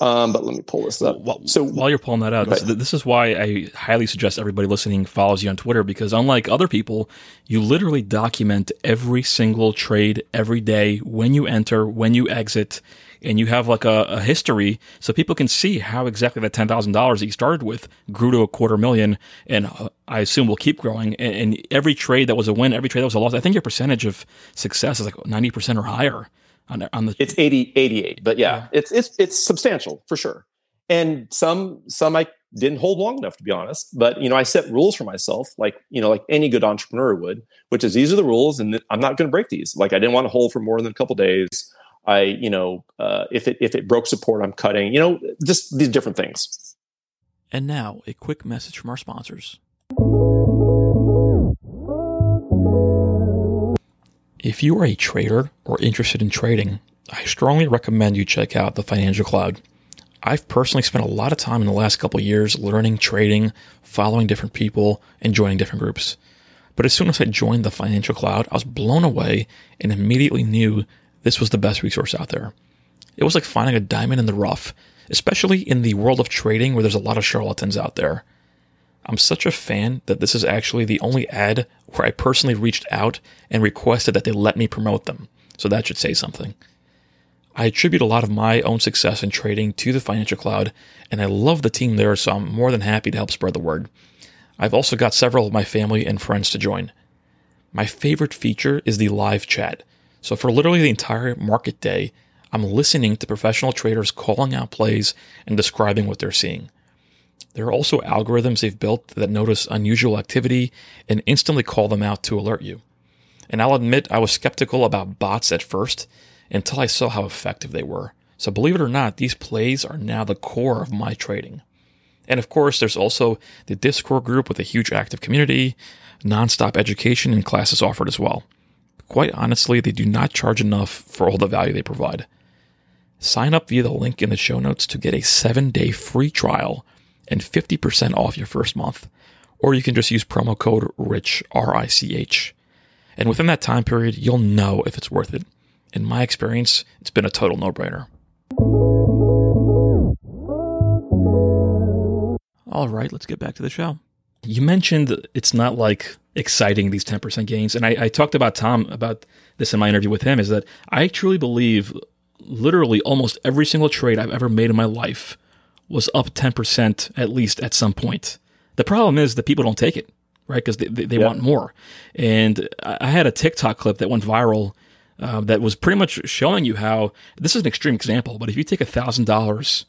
Um, but let me pull this up. Well, so while you're pulling that out, this, this, is why I highly suggest everybody listening follows you on Twitter because unlike other people, you literally document every single trade every day when you enter, when you exit, and you have like a, a history so people can see how exactly that ten thousand dollars that you started with grew to a quarter million, and uh, I assume will keep growing. And, and every trade that was a win, every trade that was a loss, I think your percentage of success is like ninety percent or higher on, on the it's 80 88 but yeah, yeah, it's it's it's substantial for sure. And some some i didn't hold long enough to be honest but you know i set rules for myself like you know like any good entrepreneur would which is these are the rules and i'm not going to break these. Like i didn't want to hold for more than a couple days i you know uh, if it if it broke support i'm cutting you know just these different things and now a quick message from our sponsors If you are a trader or interested in trading, I strongly recommend you check out the Financial Cloud. I've personally spent a lot of time in the last couple years learning trading, following different people, and joining different groups. But as soon as I joined the Financial Cloud, I was blown away and immediately knew this was the best resource out there. It was like finding a diamond in the rough, especially in the world of trading where there's a lot of charlatans out there. I'm such a fan that this is actually the only ad where I personally reached out and requested that they let me promote them. So that should say something. I attribute a lot of my own success in trading to the Financial Cloud, and I love the team there, so I'm more than happy to help spread the word. I've also got several of my family and friends to join. My favorite feature is the live chat. So for literally the entire market day, I'm listening to professional traders calling out plays and describing what they're seeing. There are also algorithms they've built that notice unusual activity and instantly call them out to alert you. And I'll admit I was skeptical about bots at first until I saw how effective they were. So believe it or not, these plays are now the core of my trading. And of course, there's also the Discord group with a huge active community, nonstop education and classes offered as well. Quite honestly, they do not charge enough for all the value they provide. Sign up via the link in the show notes to get a seven day free trial and 50% off your first month. Or you can just use promo code RICH, R I C H. And within that time period, you'll know if it's worth it. In my experience, it's been a total no brainer. All right, let's get back to the show. You mentioned it's not like exciting these 10% gains. And I, I, talked about Tom about this in my interview with him is that I truly believe literally almost every single trade I've ever made in my life was up 10% at least at some point. The problem is that people don't take it, right? Because they, they, they yeah. want more. And I had a TikTok clip that went viral uh, that was pretty much showing you how this is an extreme example, but if you take a thousand dollars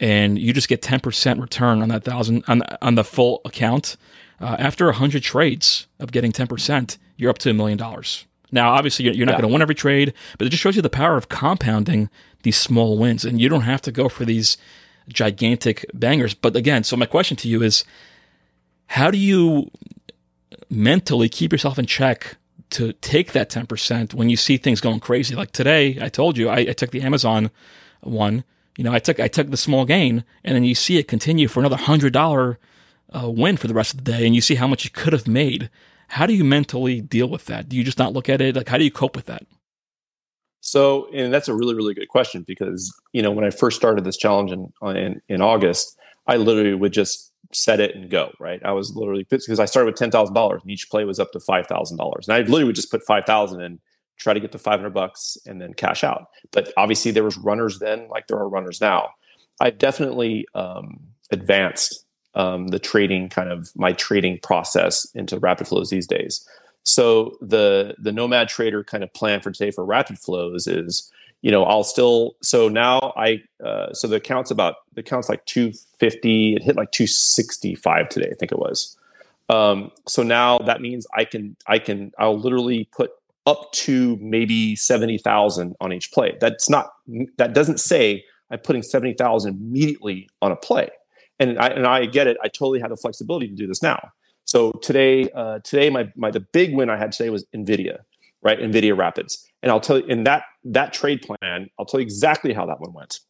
and you just get 10% return on that thousand on, on the full account, uh, after 100 trades of getting 10%, you're up to a million dollars. Now, obviously, you're, you're not yeah. going to win every trade, but it just shows you the power of compounding these small wins. And you don't have to go for these gigantic bangers. But again, so my question to you is how do you mentally keep yourself in check to take that 10% when you see things going crazy? Like today, I told you, I, I took the Amazon one. You know, I took I took the small gain, and then you see it continue for another hundred dollar uh, win for the rest of the day, and you see how much you could have made. How do you mentally deal with that? Do you just not look at it? Like, how do you cope with that? So, and that's a really, really good question because you know when I first started this challenge in in, in August, I literally would just set it and go. Right, I was literally because I started with ten thousand dollars and each play was up to five thousand dollars, and I literally would just put five thousand in, try to get five hundred bucks, and then cash out. But obviously, there was runners then, like there are runners now. I've definitely um, advanced um, the trading kind of my trading process into rapid flows these days. So the the nomad trader kind of plan for today for rapid flows is you know I'll still so now I uh, so the account's about the account's like 250 it hit like 265 today I think it was um, so now that means I can I can I'll literally put up to maybe 70,000 on each play. That's not that doesn't say I'm putting 70,000 immediately on a play. And I and I get it. I totally have the flexibility to do this now. So today, uh, today my, my the big win I had today was Nvidia, right? Nvidia Rapids, and I'll tell you in that that trade plan, I'll tell you exactly how that one went.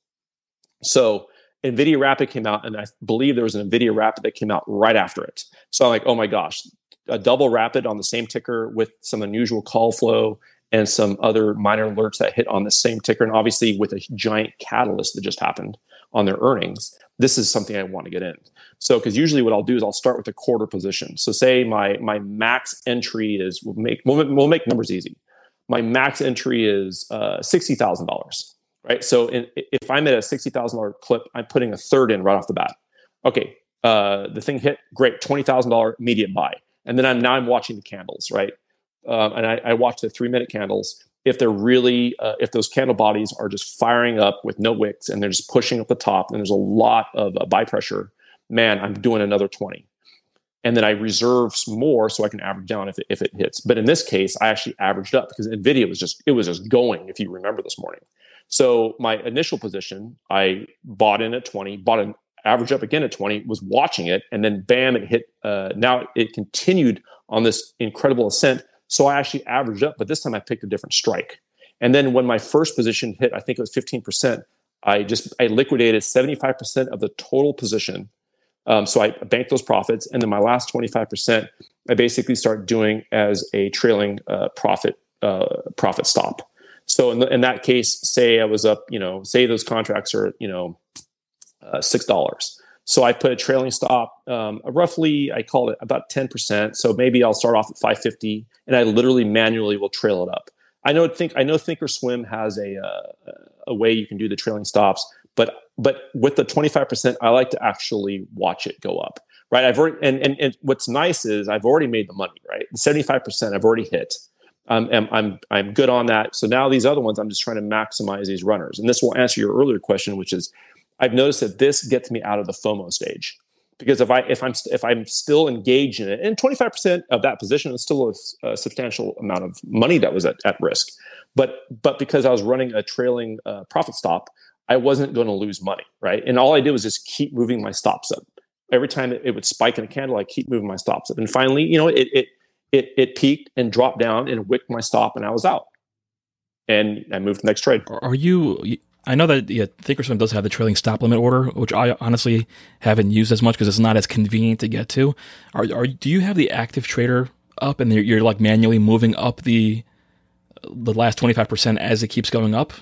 So Nvidia Rapid came out, and I believe there was an Nvidia Rapid that came out right after it. So I'm like, oh my gosh, a double rapid on the same ticker with some unusual call flow and some other minor alerts that hit on the same ticker, and obviously with a giant catalyst that just happened on their earnings. This is something I want to get in. So, because usually what I'll do is I'll start with a quarter position. So, say my my max entry is we'll make we'll, we'll make numbers easy. My max entry is uh, sixty thousand dollars, right? So, in, if I'm at a sixty thousand dollar clip, I'm putting a third in right off the bat. Okay, uh, the thing hit, great, twenty thousand dollar immediate buy, and then I'm now I'm watching the candles, right? Um, and I, I watch the three minute candles. If they're really, uh, if those candle bodies are just firing up with no wicks and they're just pushing up the top, and there's a lot of uh, buy pressure man, I'm doing another 20. And then I reserve more so I can average down if it, if it hits. But in this case, I actually averaged up because NVIDIA was just, it was just going, if you remember this morning. So my initial position, I bought in at 20, bought an average up again at 20, was watching it, and then bam, it hit. Uh, now it continued on this incredible ascent. So I actually averaged up, but this time I picked a different strike. And then when my first position hit, I think it was 15%, I just I liquidated 75% of the total position um, so I bank those profits, and then my last 25%, I basically start doing as a trailing uh, profit uh, profit stop. So in, the, in, that case, say I was up, you know, say those contracts are, you know, uh, six dollars. So I put a trailing stop, um, roughly, I call it about 10%. So maybe I'll start off at 550 and I literally manually will trail it up. I know think I know Thinkorswim has a uh, a way you can do the trailing stops, but but with the 25%, I like to actually watch it go up. Right. I've already and, and, and what's nice is I've already made the money, right? The 75% I've already hit. And I'm I'm good on that. So now these other ones, I'm just trying to maximize these runners. And this will answer your earlier question, which is I've noticed that this gets me out of the FOMO stage because if I if I'm if I'm still engaged in it, and 25% of that position is still a, a substantial amount of money that was at, at risk, but but because I was running a trailing uh, profit stop, I wasn't going to lose money, right? And all I did was just keep moving my stops up. Every time it, it would spike in a candle, I keep moving my stops up, and finally, you know, it it it it peaked and dropped down and wicked my stop, and I was out. And I moved to the next trade. Are you I know that yeah, Thinkorswim does have the trailing stop limit order, which I honestly haven't used as much because it's not as convenient to get to. Are, are do you have the active trader up and you're, you're like manually moving up the the last twenty five percent as it keeps going up?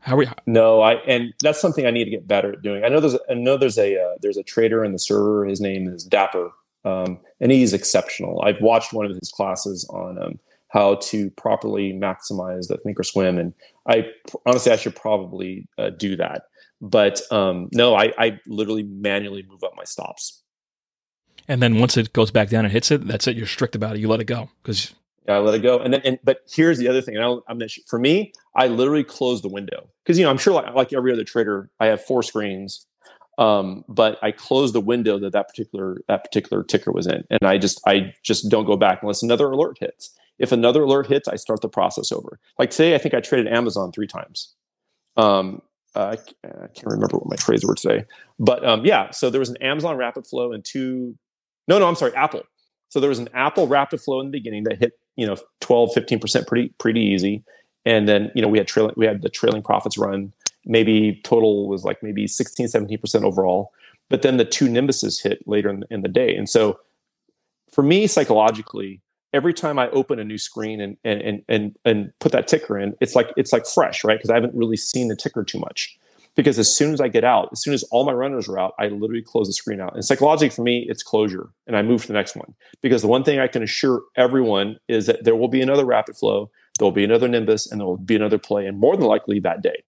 How are you? No, I and that's something I need to get better at doing. I know there's I know there's a uh, there's a trader in the server. His name is Dapper, um, and he's exceptional. I've watched one of his classes on um, how to properly maximize the Thinkorswim. And I honestly, I should probably uh, do that. But um, no, I, I literally manually move up my stops. And then once it goes back down and hits it, that's it. You're strict about it. You let it go because yeah, I let it go. And then, and but here's the other thing. And I, am not, for me, I literally close the window because you know I'm sure like, like every other trader, I have four screens, um, but I close the window that that particular that particular ticker was in, and I just I just don't go back unless another alert hits. If another alert hits, I start the process over. Like today, I think I traded Amazon three times. Um, I can't remember what my trades were today, but um, yeah. So there was an Amazon rapid flow and two. No, no, I'm sorry, Apple. So there was an Apple rapid flow in the beginning that hit you know 12, 15 percent pretty pretty easy, and then you know we had trailing we had the trailing profits run. Maybe total was like maybe 16, 17 percent overall. But then the two Nimbuses hit later in the, in the day, and so for me psychologically, every time I open a new screen and and and and, and put that ticker in, it's like it's like fresh, right? Because I haven't really seen the ticker too much. Because as soon as I get out, as soon as all my runners are out, I literally close the screen out. And psychologically for me, it's closure, and I move to the next one. Because the one thing I can assure everyone is that there will be another rapid flow, there will be another Nimbus, and there will be another play, and more than likely that day.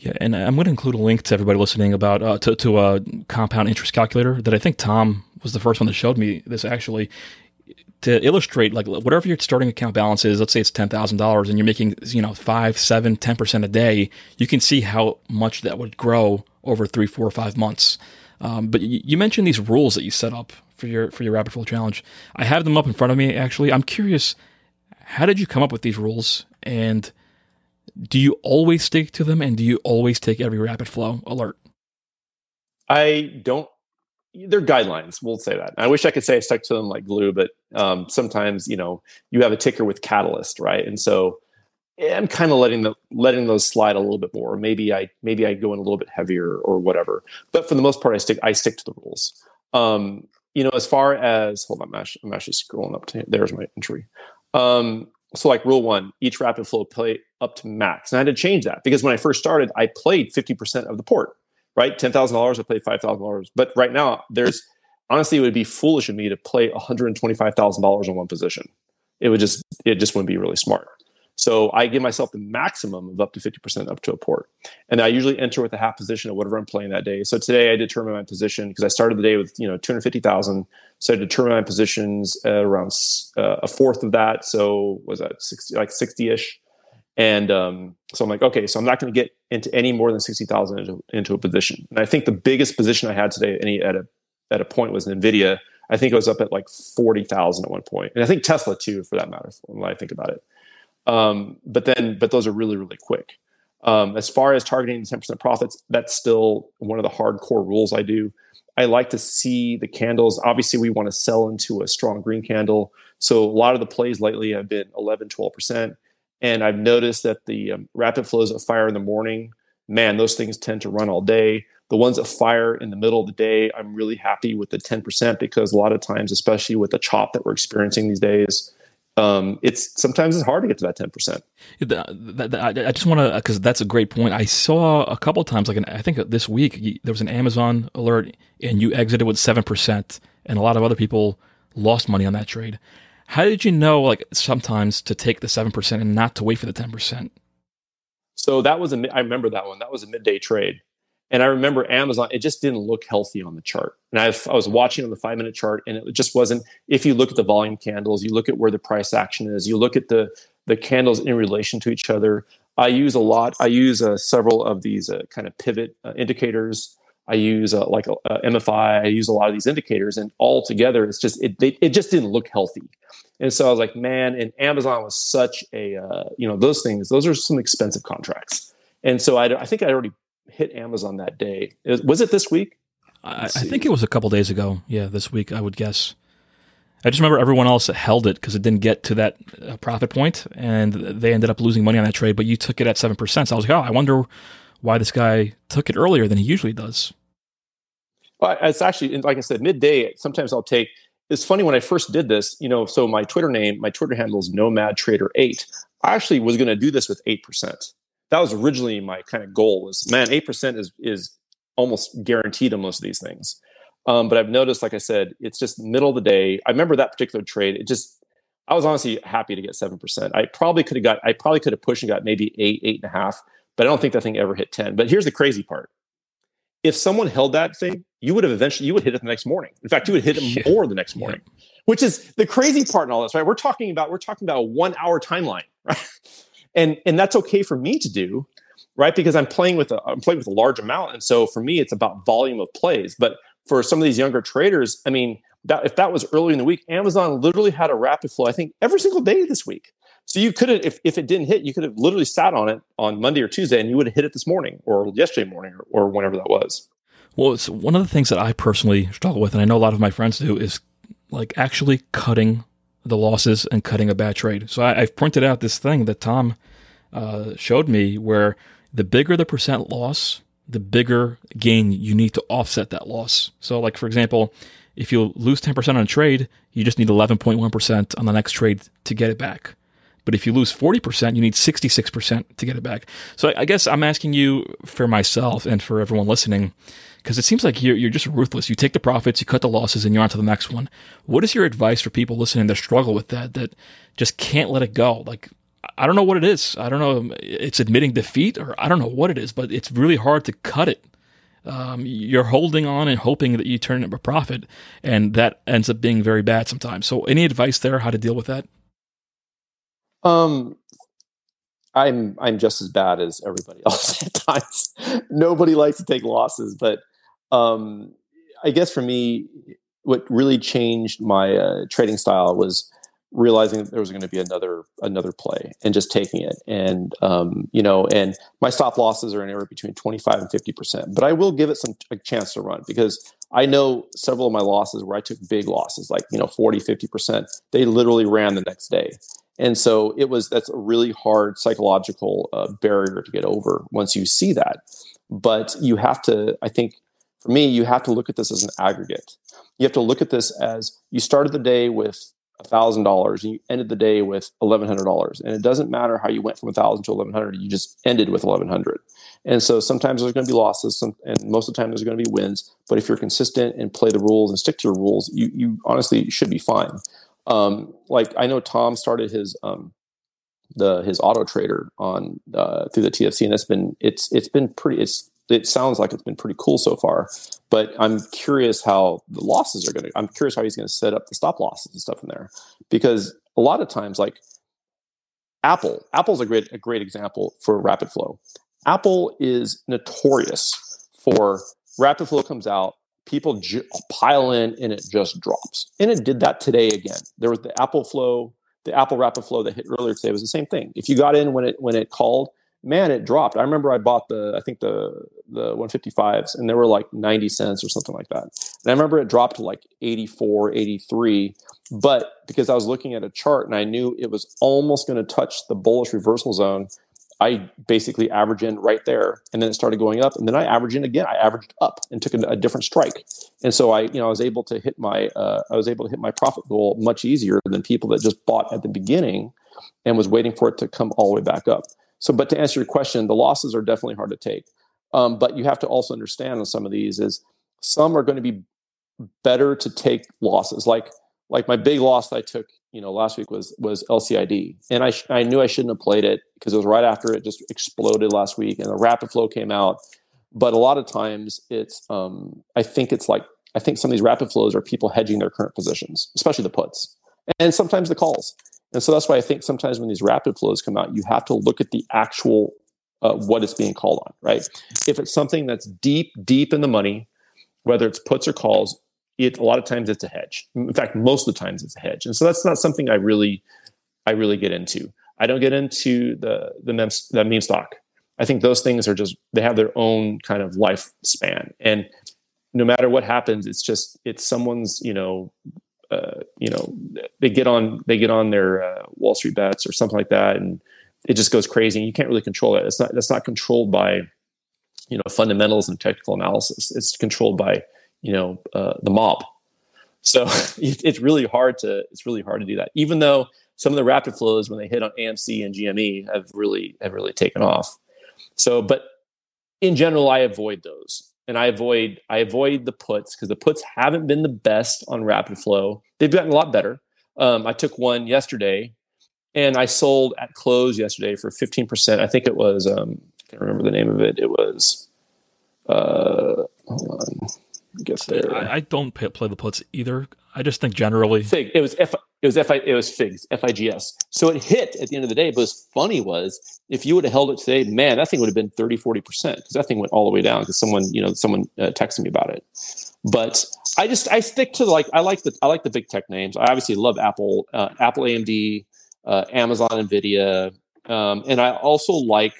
Yeah, and I'm going to include a link to everybody listening about uh, to, to a compound interest calculator that I think Tom was the first one that showed me this actually to illustrate like whatever your starting account balance is let's say it's $10000 and you're making you know 5 7 10% a day you can see how much that would grow over three four five months. Um, but you, you, mentioned these rules that you set up for your for your rapid flow challenge. I have them up in front of me actually. I'm curious how did you come up with these rules? And do you always stick to them and do you always take every rapid flow alert i don't they're guidelines. We'll say that. I wish I could say I stuck to them like glue, but um, sometimes you know you have a ticker with catalyst, right? And so I'm kind of letting the letting those slide a little bit more. Maybe I maybe I go in a little bit heavier or whatever. But for the most part, I stick I stick to the rules. Um, you know, as far as hold on, I'm actually, I'm actually scrolling up to there's my entry. Um, so like rule one, each rapid flow play up to max, and I had to change that because when I first started, I played 50% of the port right? Ten thousand dollars, I played five thousand dollars. But right now, there's honestly, it would be foolish of me to play one hundred and twenty five thousand dollars in one position. It would just it just wouldn't be really smart. So I give myself the maximum of up to 50% up to a port. And I usually enter with a half position of whatever I'm playing that day. So today I determine my position because I started the day with, you know, 250,000. So I determine my positions around uh, a fourth of that. So was that 60, like 60 ish. And um, so I'm like, okay, so I'm not going to get into any more than 60,000 into, a position. And I think the biggest position I had today any, at, a, at a point was NVIDIA. I think it was up at like 40,000 at one point. And I think Tesla too, for that matter, when I think about it. Um, but then, but those are really, really quick. Um, as far as targeting 10% profits, that's still one of the hardcore rules I do. I like to see the candles. Obviously, we want to sell into a strong green candle. So a lot of the plays lately have been 11, 12%. And I've noticed that the um, rapid flows that fire in the morning, man, those things tend to run all day. The ones that fire in the middle of the day, I'm really happy with the 10% because a lot of times, especially with the chop that we're experiencing these days, um, it's sometimes it's hard to get to that 10%. I just want to, because that's a great point. I saw a couple times, like an, I think this week, there was an Amazon alert and you exited with 7%, and a lot of other people lost money on that trade. How did you know, like, sometimes to take the 7% and not to wait for the 10%? So that was a, I remember that one. That was a midday trade. And I remember Amazon, it just didn't look healthy on the chart. And I, I was watching on the five minute chart, and it just wasn't. If you look at the volume candles, you look at where the price action is, you look at the the candles in relation to each other. I use a lot. I use uh, several of these uh, kind of pivot uh, indicators. I use uh, like MFI. I use a lot of these indicators, and all together, it's just it they, it just didn't look healthy. And so I was like, man, and Amazon was such a uh, you know those things. Those are some expensive contracts. And so I, I think I already hit Amazon that day. Was it this week? I, I, think it was a couple days ago. Yeah, this week I would guess. I just remember everyone else held it because it didn't get to that uh, profit point, and they ended up losing money on that trade. But you took it at seven percent. So I was like, oh, I wonder why this guy took it earlier than he usually does. Well, it's actually like I said, midday. Sometimes I'll take. It's funny when I first did this. You know, so my Twitter name, my Twitter handle is Nomad Trader Eight. I actually was going to do this with eight percent that was originally my kind of goal was man, 8% is, is almost guaranteed on most of these things. Um, but I've noticed, like I said, it's just middle of the day. I remember that particular trade. It just, I was honestly happy to get 7%. I probably could have got, I probably could have pushed and got maybe eight, eight and a half, but I don't think that thing ever hit 10. But here's the crazy part. If someone held that thing, you would have eventually, you would hit it the next morning. In fact, you would hit it <laughs> more the next morning, which is the crazy part in all this, right? We're talking about, we're talking about a one hour timeline, <laughs> right? And and that's okay for me to do right? Because i'm playing with a i'm playing with a large amount. And so for me it's about volume of plays. But for some of these younger traders i mean that if that was early in the week amazon literally had a rapid flow i think every single day this week. So you could have if, if it didn't hit you could have literally sat on it on monday or tuesday and you would have hit it this morning or yesterday morning or, or whenever that was. Well it's one of the things that i personally struggle with and i know a lot of my friends do is like actually cutting the losses and cutting a bad trade. So I, have printed out this thing that Tom uh, showed me where the bigger the percent loss, the bigger gain you need to offset that loss. So, like for example, if you lose 10% on a trade, you just need 11.1% on the next trade to get it back. But if you lose 40%, you need 66% to get it back. So I guess I'm asking you for myself and for everyone listening, because it seems like you're, you're just ruthless. You take the profits, you cut the losses, and you're on to the next one. What is your advice for people listening that struggle with that, that just can't let it go? Like, I don't know what it is. I don't know. It's admitting defeat, or I don't know what it is, but it's really hard to cut it. Um, you're holding on and hoping that you turn it a profit, and that ends up being very bad sometimes. So, any advice there how to deal with that? Um, I'm I'm just as bad as everybody <laughs> else at times. Nobody likes to take losses, but um, I guess for me, what really changed my uh, trading style was realizing that there was going to be another another play and just taking it. And um, you know and my stop losses are anywhere between 25 and 50 percent but i will give it some a chance to run because i know several of my losses where i took big losses like you know 40 50 percent they literally ran the next day. And so it was that's a really hard psychological uh, barrier to get over once you see that. But you have to i think for me you have to look at this as an aggregate you have to look at this as you started the day with $1000 and you ended the day with $1100 and it doesn't matter how you went from 1000 to 1100 you just ended with 1100 and so sometimes there's going to be losses some, and most of the time there's going to be wins but if you're consistent and play the rules and stick to your rules you, you honestly should be fine um, like I know Tom started his um, the his auto trader on uh, through the TFC, and it's been it's it's been pretty. It's it sounds like it's been pretty cool so far. But I'm curious how the losses are going to. I'm curious how he's going to set up the stop losses and stuff in there, because a lot of times, like Apple, Apple's a great a great example for rapid flow. Apple is notorious for rapid flow comes out people pile in and it just drops. And it did that today again. There was the Apple Flow, the Apple Rapid Flow that hit earlier today was the same thing. If you got in when it when it called, man, it dropped. I remember I bought the I think the the 155s and they were like 90 cents or something like that. And I remember it dropped to like 84, 83. But because I was looking at a chart and I knew it was almost going to touch the bullish reversal zone, I basically average in right there, and then it started going up, and then I averaged in again. I averaged up and took a, a different strike, and so I, you know, I was able to hit my, uh, I was able to hit my profit goal much easier than people that just bought at the beginning and was waiting for it to come all the way back up. So, but to answer your question, the losses are definitely hard to take, um, but you have to also understand on some of these is some are going to be better to take losses, like like my big loss I took you know last week was was LCID, and I sh- I knew I shouldn't have played it because it was right after it just exploded last week, and the rapid flow came out. But a lot of times it's um, I think it's like I think some of these rapid flows are people hedging their current positions, especially the puts, and sometimes the calls. And so that's why I think sometimes when these rapid flows come out, you have to look at the actual uh, what it's being called on, right? If it's something that's deep, deep in the money, whether it's puts or calls, it a lot of times it's a hedge. In fact, most of the times it's a hedge, and so that's not something I really, I really get into. I don't get into the the meme, the meme stock. I think those things are just they have their own kind of lifespan, and no matter what happens, it's just it's someone's you know, uh, you know, they get on they get on their uh, Wall Street bets or something like that, and it just goes crazy. And you can't really control it. It's not that's not controlled by you know fundamentals and technical analysis. It's controlled by you know uh, the mob. So <laughs> it's really hard to it's really hard to do that. Even though some of the rapid flows when they hit on AMC and GME have really have really taken off. So, but in general, I avoid those, and I avoid I avoid the puts because the puts haven't been the best on rapid flow. They've gotten a lot better. Um, I took one yesterday, and I sold at close yesterday for fifteen percent. I think it was um, I can't remember the name of it. It was uh, hold on get there. I, I don't play the puts either. I just think generally Fig. It was F. It was F. It was Figs. F I G S. So it hit at the end of the day. But what's funny was if you would have held it today, man, that thing would have been 30, 40 percent because that thing went all the way down because someone, you know, someone uh, texted me about it. But I just I stick to like I like the I like the big tech names. I obviously love Apple, uh, Apple, AMD, uh, Amazon, Nvidia, um, and I also like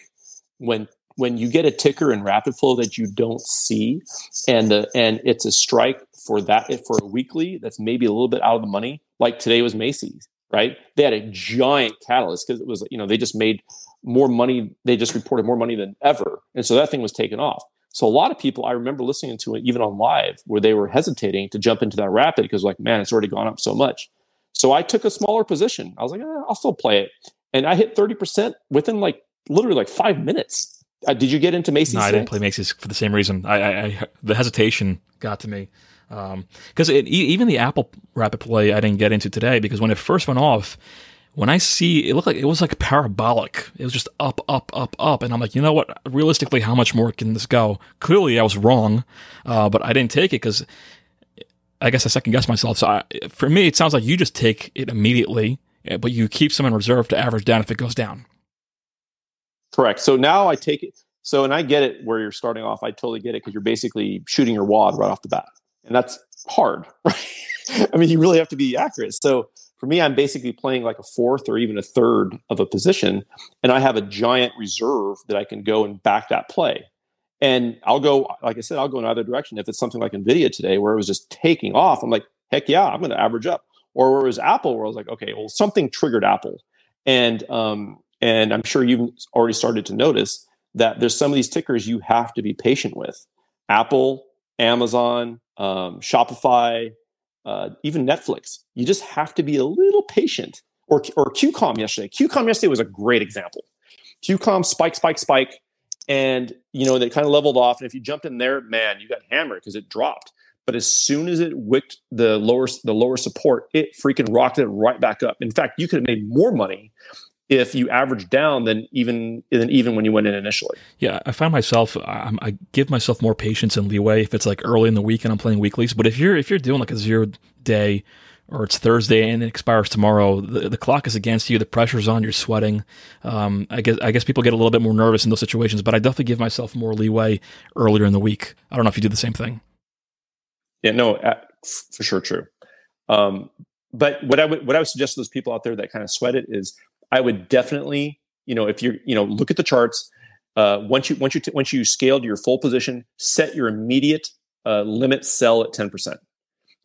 when when you get a ticker in rapid flow that you don't see and the and it's a strike for that for a weekly that's maybe a little bit out of the money like today was macy's right? They had a giant catalyst because it was you know they just made more money they just reported more money than ever and so that thing was taken off. So a lot of people i remember listening to it even on live where they were hesitating to jump into that rapid because like man it's already gone up so much. So i took a smaller position. I was like eh, i'll still play it. And i hit 30% within like literally like five minutes uh, did you get into Macy's? No, I didn't play Macy's for the same reason. I, I, I the hesitation got to me because um, even the Apple Rapid Play I didn't get into today because when it first went off, when I see it looked like it was like parabolic. It was just up, up, up, up, and I'm like, you know what? Realistically, how much more can this go? Clearly, I was wrong, uh, but I didn't take it because I guess I second guessed myself. So I, for me, it sounds like you just take it immediately, eh, but you keep some in reserve to average down if it goes down. Correct. So now I take it. So, and I get it where you're starting off. I totally get it because you're basically shooting your wad right off the bat. And that's hard, <laughs> right? I mean, you really have to be accurate. So for me, I'm basically playing like a fourth or even a third of a position. And I have a giant reserve that I can go and back that play. And I'll go, like I said, I'll go in either direction. If it's something like NVIDIA today where it was just taking off, I'm like, heck yeah, I'm going to average up. Or where it was Apple, where I was like, okay, well, something triggered Apple. And um, and I'm sure you've already started to notice that there's some of these tickers you have to be patient with. Apple, Amazon, um, Shopify, uh, even Netflix. You just have to be a little patient. Or, or QCOM yesterday. QCOM yesterday was a great example. QCOM spike, spike, spike, and you know they kind of leveled off. And if you jumped in there, man, you got hammered because it dropped. But as soon as it wicked the lower the lower support, it freaking rocketed right back up. In fact, you could have made more money if you average down than even than even when you went in initially. Yeah, I find myself I, I give myself more patience and leeway if it's like early in the week and I'm playing weeklies. But if you're if you're doing like a zero day or it's Thursday and it expires tomorrow, the, the clock is against you, the pressure's on, you're sweating. Um, I guess I guess people get a little bit more nervous in those situations, but I definitely give myself more leeway earlier in the week. I don't know if you do the same thing. Yeah, no, for sure, true. Um, but what I would what I would suggest to those people out there that kind of sweat it is I would definitely, you know, if you're, you know, look at the charts. Uh, once you once you t- once you scale to your full position, set your immediate uh, limit sell at ten percent,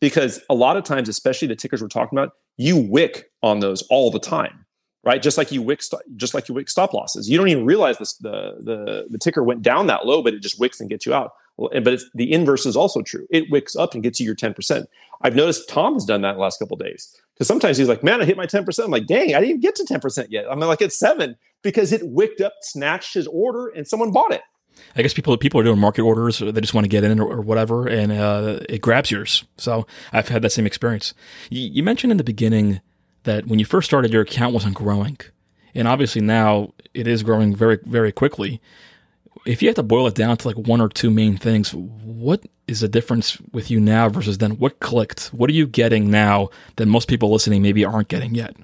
because a lot of times, especially the tickers we're talking about, you wick on those all the time, right? Just like you wick, just like you wick stop losses. You don't even realize this, the the the ticker went down that low, but it just wicks and gets you out. Well, but the inverse is also true. It wicks up and gets you your ten percent. I've noticed Tom has done that in the last couple days because sometimes he's like, "Man, I hit my ten percent." I'm like, "Dang, I didn't get to ten percent yet." I'm like, "It's seven because it wicked up, snatched his order, and someone bought it." I guess people people are doing market orders, or they just want to get in or, or whatever, and uh, it grabs yours. So I've had that same experience. You, you mentioned in the beginning that when you first started, your account wasn't growing, and obviously now it is growing very very quickly. If you had to boil it down to like one or two main things, what is the difference with you now versus then? What clicked? What are you getting now that most people listening maybe aren't getting yet?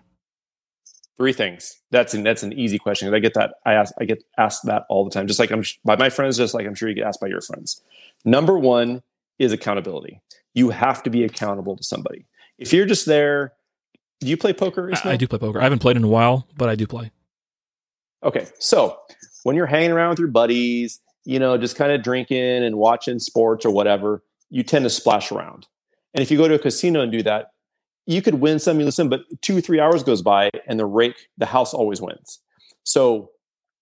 Three things. That's an, that's an easy question. I get that. I ask. I get asked that all the time. Just like I'm by my friends. Just like I'm sure you get asked by your friends. Number one is accountability. You have to be accountable to somebody. If you're just there, do you play poker? I, I do play poker. I haven't played in a while, but I do play. Okay, so when you're hanging around with your buddies, you know, just kind of drinking and watching sports or whatever, you tend to splash around. And if you go to a casino and do that, you could win some, you listen, but two, three hours goes by and the rake, the house always wins. So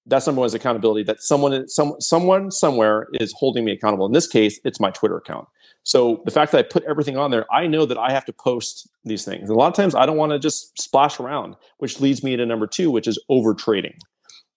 that's number one is accountability that someone, some, someone somewhere is holding me accountable. In this case, it's my Twitter account. So the fact that I put everything on there, I know that I have to post these things. And a lot of times I don't want to just splash around, which leads me to number two, which is over trading.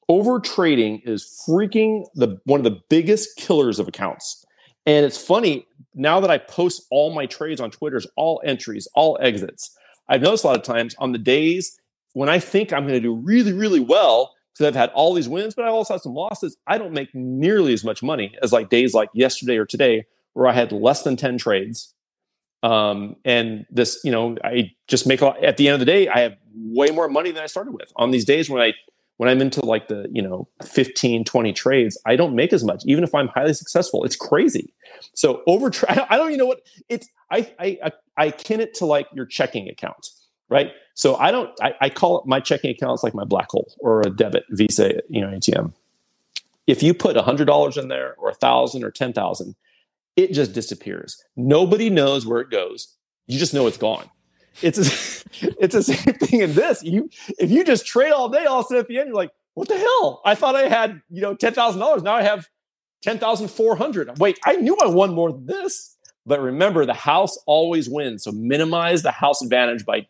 Over trading is freaking the one of the biggest killers of accounts. And it's funny, now that I post all my trades on Twitter's all entries, all exits, I've noticed a lot of times on the days when I think I'm going to do really, really well, because I've had all these wins, but I also had some losses, I don't make nearly as much money as like days like yesterday or today, where I had less than 10 trades. Um, and this, you know, I just make a lot, at the end of the day, I have way more money than I started with. On these days when I when I'm into like the, you know, 15, 20 trades, I don't make as much, even if I'm highly successful. It's crazy. So over, <laughs> I don't even know what it's, I, I, I kin it to like your checking account, right? So I don't, I, I call it my checking account like my black hole or a debit Visa, you know, ATM. If you put a hundred dollars in there or a thousand or 10,000, it just disappears. Nobody knows where it goes. You just know it's gone. It's a, <laughs> it's the same thing in this. You if you just trade all day, all of a sudden at the end you're like, what the hell? I thought I had you know ten thousand dollars. Now I have ten thousand four hundred. Wait, I knew I won more than this. But remember, the house always wins. So minimize the house advantage by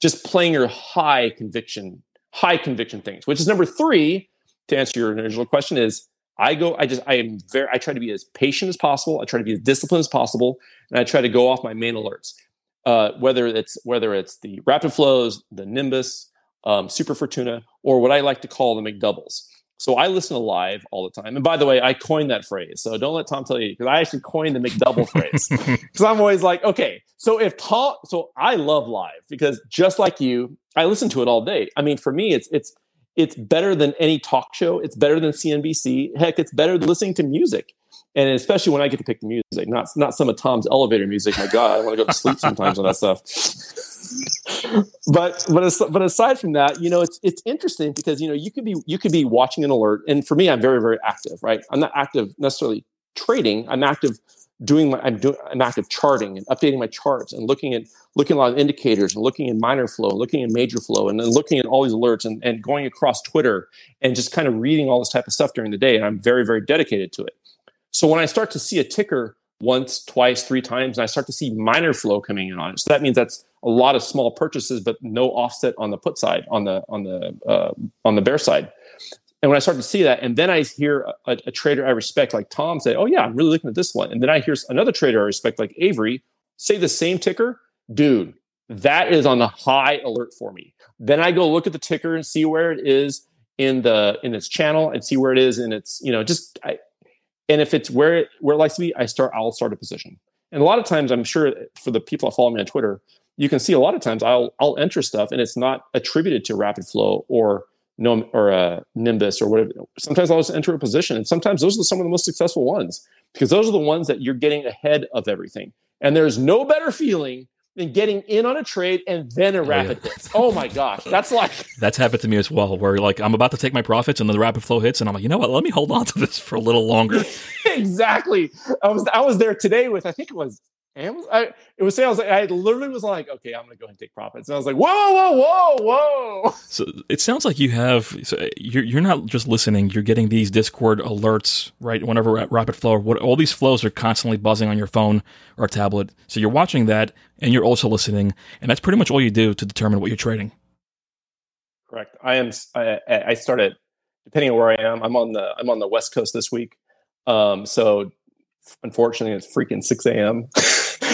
just playing your high conviction, high conviction things. Which is number three. To answer your original question, is I go. I just I am very. I try to be as patient as possible. I try to be as disciplined as possible, and I try to go off my main alerts uh, whether it's whether it's the rapid flows, the Nimbus, um, Super Fortuna, or what I like to call the McDoubles. So I listen to live all the time. And by the way, I coined that phrase. So don't let Tom tell you because I actually coined the McDouble phrase. <laughs> Because I'm always like, okay, so if Tom, so I love live because just like you, I listen to it all day. I mean, for me, it's it's it's better than any talk show. It's better than CNBC. Heck, it's better than listening to music and especially when I get to pick the music, not not some of Tom's elevator music. My God, I want to go to sleep <laughs> sometimes on that stuff. but but but aside from that, you know, it's it's interesting because you know you could be you could be watching an alert, and for me, I'm very very active. Right, I'm not active necessarily trading. I'm active doing my I'm doing I'm active charting and updating my charts and looking at looking at a lot of indicators and looking at minor flow, and looking at major flow, and then looking at all these alerts and, and going across Twitter and just kind of reading all this type of stuff during the day. And I'm very, very dedicated to it. So when I start to see a ticker once, twice, three times, and I start to see minor flow coming in on it, so that means that's a lot of small purchases, but no offset on the put side, on the on the uh, on the bear side. And when I start to see that, and then I hear a, a, trader I respect, like Tom, say, "Oh yeah, I'm really looking at this one," and then I hear another trader I respect, like Avery, say the same ticker, dude, that is on the high alert for me. Then I go look at the ticker and see where it is in the in its channel and see where it is in its you know just I, and if it's where it where it likes to be, I start I'll start a position. And a lot of times, I'm sure for the people that follow me on Twitter, you can see a lot of times I'll I'll enter stuff and it's not attributed to Rapid Flow or no or uh, Nimbus or whatever. Sometimes I'll just enter a position, and sometimes those are some of the most successful ones because those are the ones that you're getting ahead of everything. And there's no better feeling than getting in on a trade and then a oh, rapid oh, yeah. hits. Oh my gosh, that's like <laughs> that's happened to me as well. Where like I'm about to take my profits and then the rapid flow hits, and I'm like, you know what? Let me hold on to this for a little longer. <laughs> exactly. I was I was there today with I think it was And I, it was saying I was like I literally was like, okay, I'm gonna go ahead and take profits, and I was like, whoa, whoa, whoa, whoa. <laughs> So it sounds like you have so you're you're not just listening; you're getting these Discord alerts right whenever Rapid Flow. What all these flows are constantly buzzing on your phone or tablet. So you're watching that, and you're also listening, and that's pretty much all you do to determine what you're trading. Correct. I am. I, I started depending on where I am. I'm on the I'm on the West Coast this week. Um, so unfortunately, it's freaking six a.m. <laughs>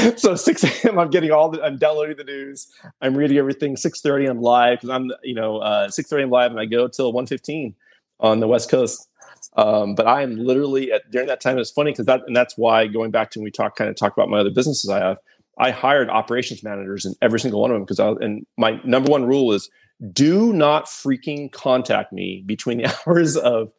<laughs> so 6 a.m. I'm getting all the I'm downloading the news. I'm reading everything. 6:30 I'm live because I'm you know uh, 6:30 I'm live and I go till 1:15 on the West Coast. Um, but I am literally at during that time. It's funny because that and that's why going back to when we talk kind of talk about my other businesses I have. I hired operations managers in every single one of them because I and my number one rule is do not freaking contact me between the <laughs> hours of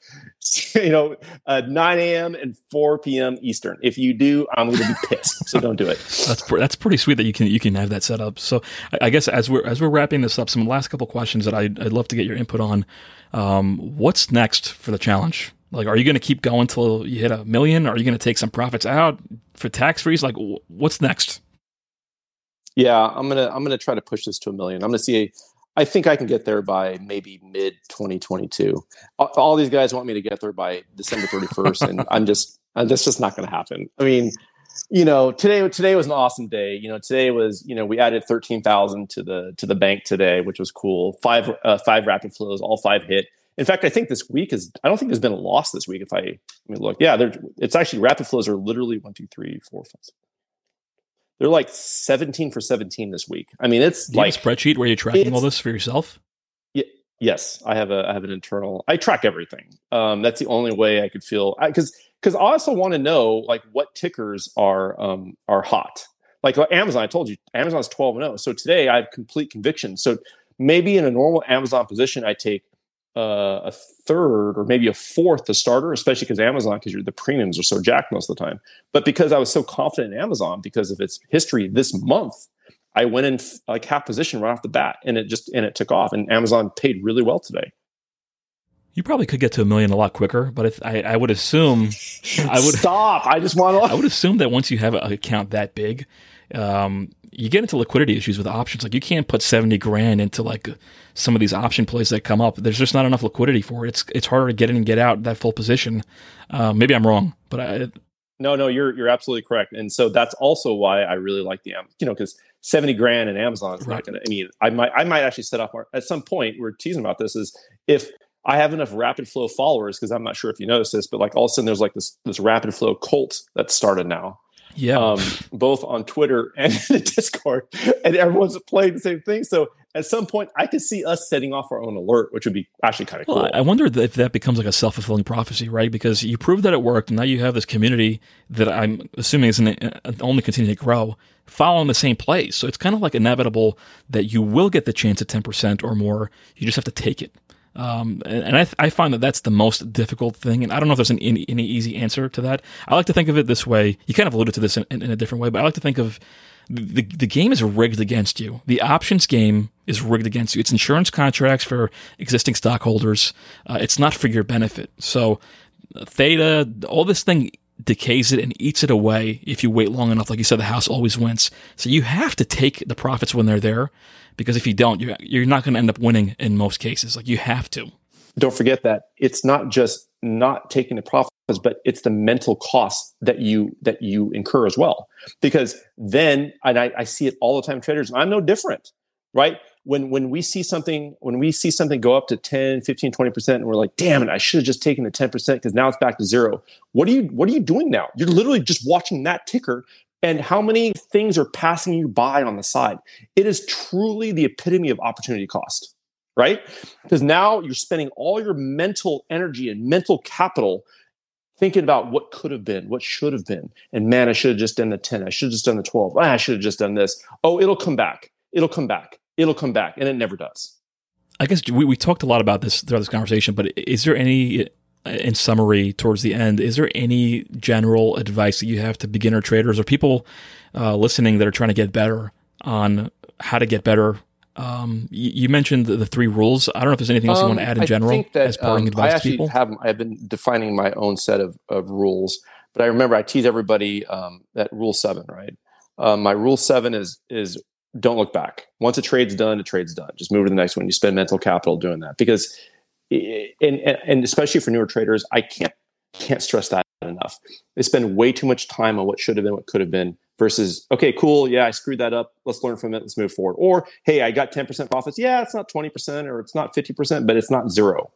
you know uh, 9 a.m and 4 p.m eastern. If you do i'm going to be pissed so don't do it. <laughs> That's that's pretty sweet that you can you can have that set up. So i, I guess as we're as we're wrapping this up some last couple questions that I'd, I'd love to get your input on. Um, what's next for the challenge? Like are you going to keep going till you hit a million? Are you going to take some profits out for tax freeze? Like what's next? Yeah i'm gonna i'm gonna try to push this to a million. I'm gonna see a I think I can get there by maybe mid 2022. All, all, these guys want me to get there by December 31st, and I'm <laughs> just that's just not going to happen. I mean, you know, today today was an awesome day. You know, today was you know we added 13,000 to the to the bank today, which was cool. Five uh, five rapid flows, all five hit. In fact, I think this week is I don't think there's been a loss this week. If I, I mean, look, yeah, it's actually rapid flows are literally one, two, three, four, five, they're like 17 for 17 this week. I mean, it's like a spreadsheet where you're tracking all this for yourself. Yeah, yes, I have a I have an internal. I track everything. Um, that's the only way I could feel because because I also want to know like what tickers are um are hot. Like Amazon, I told you, Amazon's 12 and 0. So today I have complete conviction. So maybe in a normal Amazon position, I take uh, a third or maybe a fourth to starter, especially because Amazon, because the premiums are so jacked most of the time. But because I was so confident in Amazon because of its history this month, I went in like half position right off the bat, and it just and it took off. And Amazon paid really well today. You probably could get to a million a lot quicker, but if, I, I would assume I would stop. I just want to. I would assume that once you have an account that big, um, you get into liquidity issues with options. Like you can't put 70 grand into like some of these option plays that come up. There's just not enough liquidity for it. It's, it's harder to get in and get out that full position. Uh, maybe I'm wrong, but I, no, no, you're, you're absolutely correct. And so that's also why I really like the, Amazon, you know, cause 70 grand in Amazon is right. not going to, I mean, I might, I might actually set off at some point we're teasing about this is if I have enough rapid flow followers, cause I'm not sure if you noticed this, but like all of a sudden there's like this, this rapid flow cult that started now yeah, um, both on Twitter <laughs> and the Discord, and everyone's playing the same thing. So at some point, I could see us setting off our own alert, which would be actually kind of well, cool. I wonder if that becomes like a self fulfilling prophecy, right? Because you proved that it worked, and now you have this community that I'm assuming is uh, only continuing to grow, following the same plays. So it's kind of like inevitable that you will get the chance at ten percent or more. You just have to take it. Um, and I, I, find that that's the most difficult thing. And I don't know if there's an, any, any, easy answer to that. I like to think of it this way. You kind of alluded to this in, in, in, a different way, but I like to think of the, the game is rigged against you. The options game is rigged against you. It's insurance contracts for existing stockholders. Uh, it's not for your benefit. So theta, all this thing decays it and eats it away if you wait long enough. Like you said, the house always wins. So you have to take the profits when they're there because if you don't, you're, you're not going to end up winning in most cases. Like you have to. Don't forget that it's not just not taking the profits, but it's the mental cost that you that you incur as well. Because then, and I, I see it all the time, traders. I'm no different, right? When when we see something when we see something go up to 10, 15, 20 percent, and we're like, damn it, I should have just taken the 10 percent because now it's back to zero. What are you What are you doing now? You're literally just watching that ticker and how many things are passing you by on the side. It is truly the epitome of opportunity cost, right? Because now you're spending all your mental energy and mental capital thinking about what could have been, what should have been. And man, I should have just done the 10. I should have just done the 12. Ah, I should have just done this. Oh, it'll come back. It'll come back. It'll come back. And it never does. I guess we, we talked a lot about this throughout this conversation, but is there any in summary towards the end, is there any general advice that you have to beginner traders or people uh, listening that are trying to get better on how to get better? Um, you, you, mentioned the, the, three rules. I don't know if there's anything else um, you want to add in I general that, as parting um, advice I actually to people. Have, I've been defining my own set of, of rules, but I remember I tease everybody um, that rule seven, right? Uh, my rule seven is is don't look back. Once a trade's done, a trade's done. Just move to the next one. You spend mental capital doing that because, and, and especially for newer traders, I can't can't stress that enough. They spend way too much time on what should have been, what could have been, versus okay, cool, yeah, I screwed that up. Let's learn from it. Let's move forward. Or hey, I got ten percent profits. Yeah, it's not twenty percent or it's not fifty percent, but it's not zero.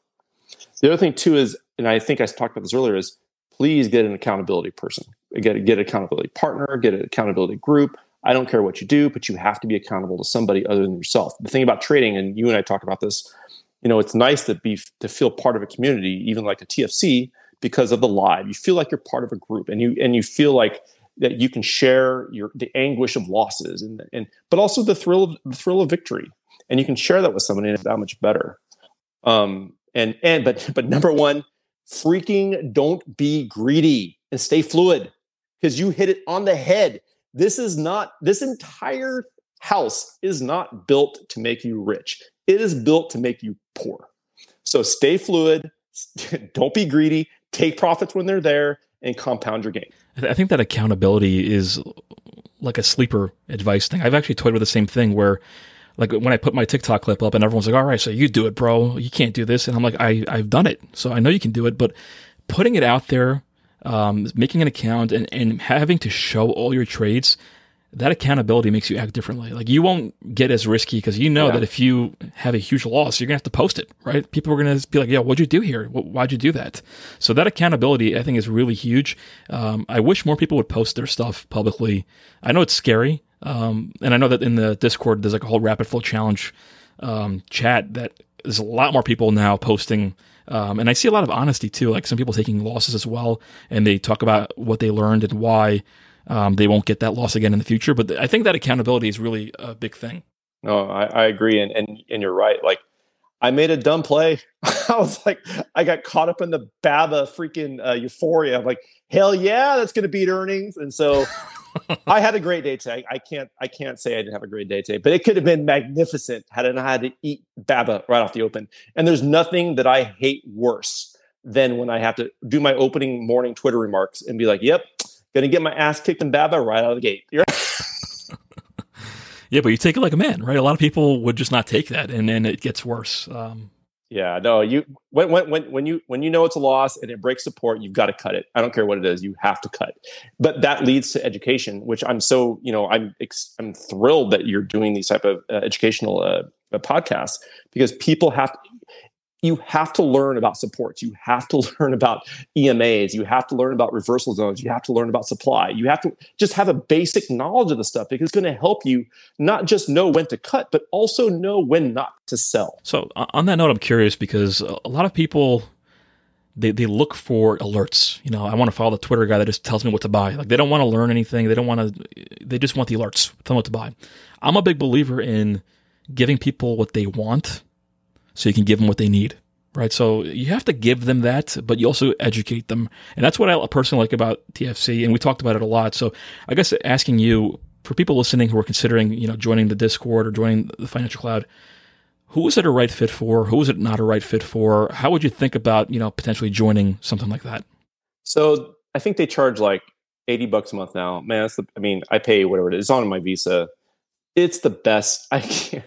The other thing too is, and I think I talked about this earlier, is please get an accountability person. Get get an accountability partner. Get an accountability group I don't care what you do, but you have to be accountable to somebody other than yourself. The thing about trading, and you and I talked about this, you know, it's nice to be to feel part of a community, even like a TFC, because of the live. You feel like you're part of a group, and you and you feel like that you can share your the anguish of losses, and and but also the thrill of the thrill of victory, and you can share that with somebody, and it's that much better. Um, and and but but number one, freaking don't be greedy and stay fluid because you hit it on the head this is not, this entire house is not built to make you rich. It is built to make you poor. So stay fluid, <laughs> don't be greedy, take profits when they're there, and compound your gain. I think that accountability is like a sleeper advice thing. I've actually toyed with the same thing where like when I put my TikTok clip up and everyone's like, all right, so you do it, bro. You can't do this. And I'm like, I, I've done it. So I know you can do it, but putting it out there um, making an account and, and having to show all your trades, that accountability makes you act differently. Like you won't get as risky because you know yeah. that if you have a huge loss, you're gonna have to post it, right? People are gonna be like, "Yeah, what'd you do here? Why'd you do that?" So that accountability, I think, is really huge. Um, I wish more people would post their stuff publicly. I know it's scary, um, and I know that in the Discord there's like a whole rapid flow challenge um, chat that there's a lot more people now posting um, and I see a lot of honesty too, like some people taking losses as well, and they talk about what they learned and why um, they won't get that loss again in the future. But I think that accountability is really a big thing. No, I, I agree, and, and and you're right. Like I made a dumb play. <laughs> I was like, I got caught up in the BABA freaking uh, euphoria. I'm like, hell yeah, that's going to beat earnings. And so <laughs> I had a great day today. I can't I can't say I didn't have a great day today, but it could have been magnificent had I not had to eat baba right off the open. And there's nothing that I hate worse than when I have to do my opening morning Twitter remarks and be like, "Yep, gonna get my ass kicked in baba right out of the gate." <laughs> yeah, but you take it like a man, right? A lot of people would just not take that, and then it gets worse. Um, yeah, no, you when when when when you when you know it's a loss and it breaks support, you've got to cut it. I don't care what it is, you have to cut. But that leads to education, which I'm so you know I'm I'm thrilled that you're doing these type of uh, educational uh, podcasts because people have to, you have to learn about supports. You have to <laughs> learn about EMAs. You have to learn about reversal zones. You have to learn about supply. You have to just have a basic knowledge of the stuff because it's going to help you not just know when to cut, but also know when not to sell. So, on that note, I'm curious because a lot of people. They, they look for alerts. You know, I want to follow the Twitter guy that just tells me what to buy. Like they don't want to learn anything. They don't want to. They just want the alerts. Tell them what to buy. I'm a big believer in giving people what they want so you can give them what they need right? So you have to give them that, but you also educate them, and that's what I personally like about TFC. And we talked about it a lot. So I guess asking you for people listening who are considering, you know, joining the Discord or joining the Financial Cloud, who is it a right fit for? Who is it not a right fit for? How would you think about, you know, potentially joining something like that? So I think they charge like eighty bucks a month now. Man, that's the, I mean, I pay whatever it is. It's on my Visa it's the best. <laughs> I can't,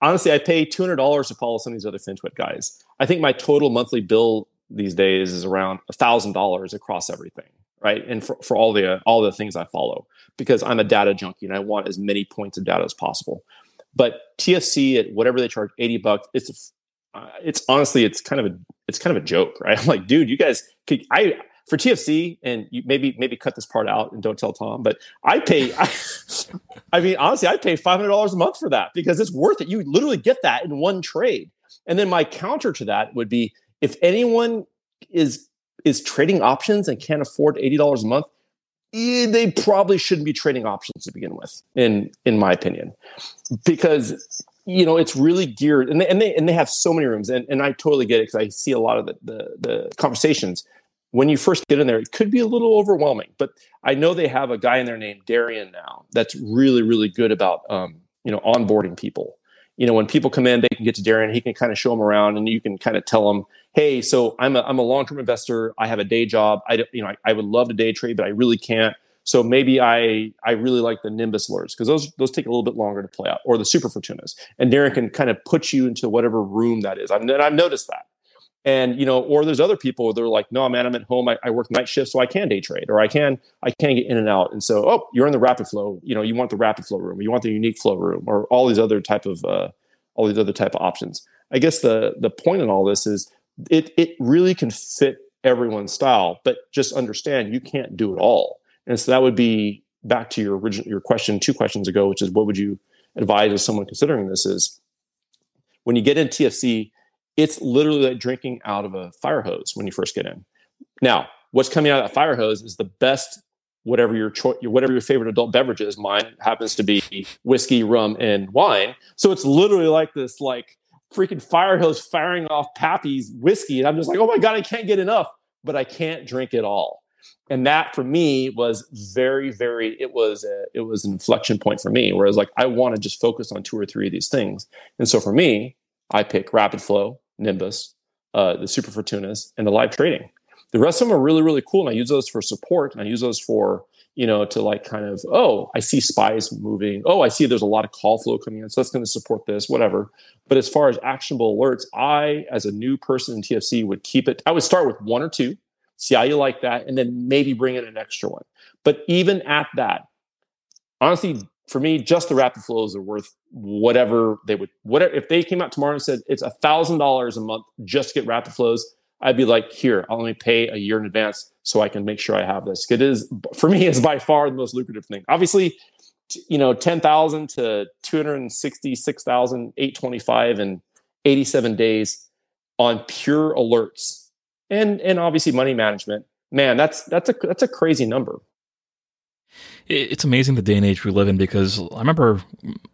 honestly, I pay two hundred dollars to follow some of these other FinTwit guys. I think my total monthly bill these days is around thousand dollars across everything, right? And for, for all the all the things I follow, because I'm a data junkie and I want as many points of data as possible. But TFC at whatever they charge, eighty bucks. It's uh, it's honestly, it's kind of a it's kind of a joke, right? <laughs> I'm like, dude, you guys, could, I for TFC, and you maybe maybe cut this part out and don't tell Tom, but I pay. I, <laughs> I mean, honestly, I pay five hundred dollars a month for that because it's worth it. You literally get that in one trade. And then my counter to that would be if anyone is is trading options and can't afford eighty dollars a month, eh, they probably shouldn't be trading options to begin with, in in my opinion, because you know it's really geared and they and they, and they have so many rooms and, and I totally get it because I see a lot of the, the the conversations when you first get in there, it could be a little overwhelming. But I know they have a guy in there named Darian now that's really, really good about um, you know onboarding people. You know, when people come in, they can get to Darian. He can kind of show them around, and you can kind of tell them, "Hey, so I'm a I'm a long term investor. I have a day job. I you know I, I would love to day trade, but I really can't. So maybe I I really like the Nimbus alerts because those those take a little bit longer to play out, or the Super Fortunas. And Darren can kind of put you into whatever room that is. I've, and I've noticed that. And you know, or there's other people where they're like, no, man, I'm at home. I, I work night shift, so I can day trade, or I can I can get in and out. And so, oh, you're in the rapid flow. You know, you want the rapid flow room, you want the unique flow room, or all these other type of uh, all these other type of options. I guess the the point in all this is it it really can fit everyone's style, but just understand you can't do it all. And so that would be back to your original your question two questions ago, which is what would you advise as someone considering this is when you get in TFC it's literally like drinking out of a fire hose when you first get in. Now, what's coming out of that fire hose is the best whatever your choice, whatever your favorite adult beverage is. Mine happens to be whiskey, rum, and wine. So it's literally like this, like freaking fire hose firing off Pappy's whiskey, and I'm just like, oh my god, I can't get enough, but I can't drink it all. And that for me was very, very. It was a, it was an inflection point for me, where I was like, I want to just focus on two or three of these things. And so for me, I pick Rapid Flow, Nimbus, uh, the Super Fortunas, and the live trading. The rest of them are really, really cool. And I use those for support. And I use those for, you know, to like kind of, oh, I see SPY's moving. Oh, I see there's a lot of call flow coming in. So that's going to support this, whatever. But as far as actionable alerts, I, as a new person in TFC, would keep it. I would start with one or two, see how you like that, and then maybe bring in an extra one. But even at that, honestly, for me, just the rapid flows are worth whatever they would. Whatever if they came out tomorrow and said it's a thousand dollars a month just to get rapid flows, I'd be like, here, I'll only pay a year in advance so I can make sure I have this. It is for me is by far the most lucrative thing. Obviously, you know, ten thousand to two hundred sixty-six thousand eight twenty-five and eighty-seven days on pure alerts, and and obviously money management. Man, that's that's a that's a crazy number it's amazing the day and age we live in because I remember,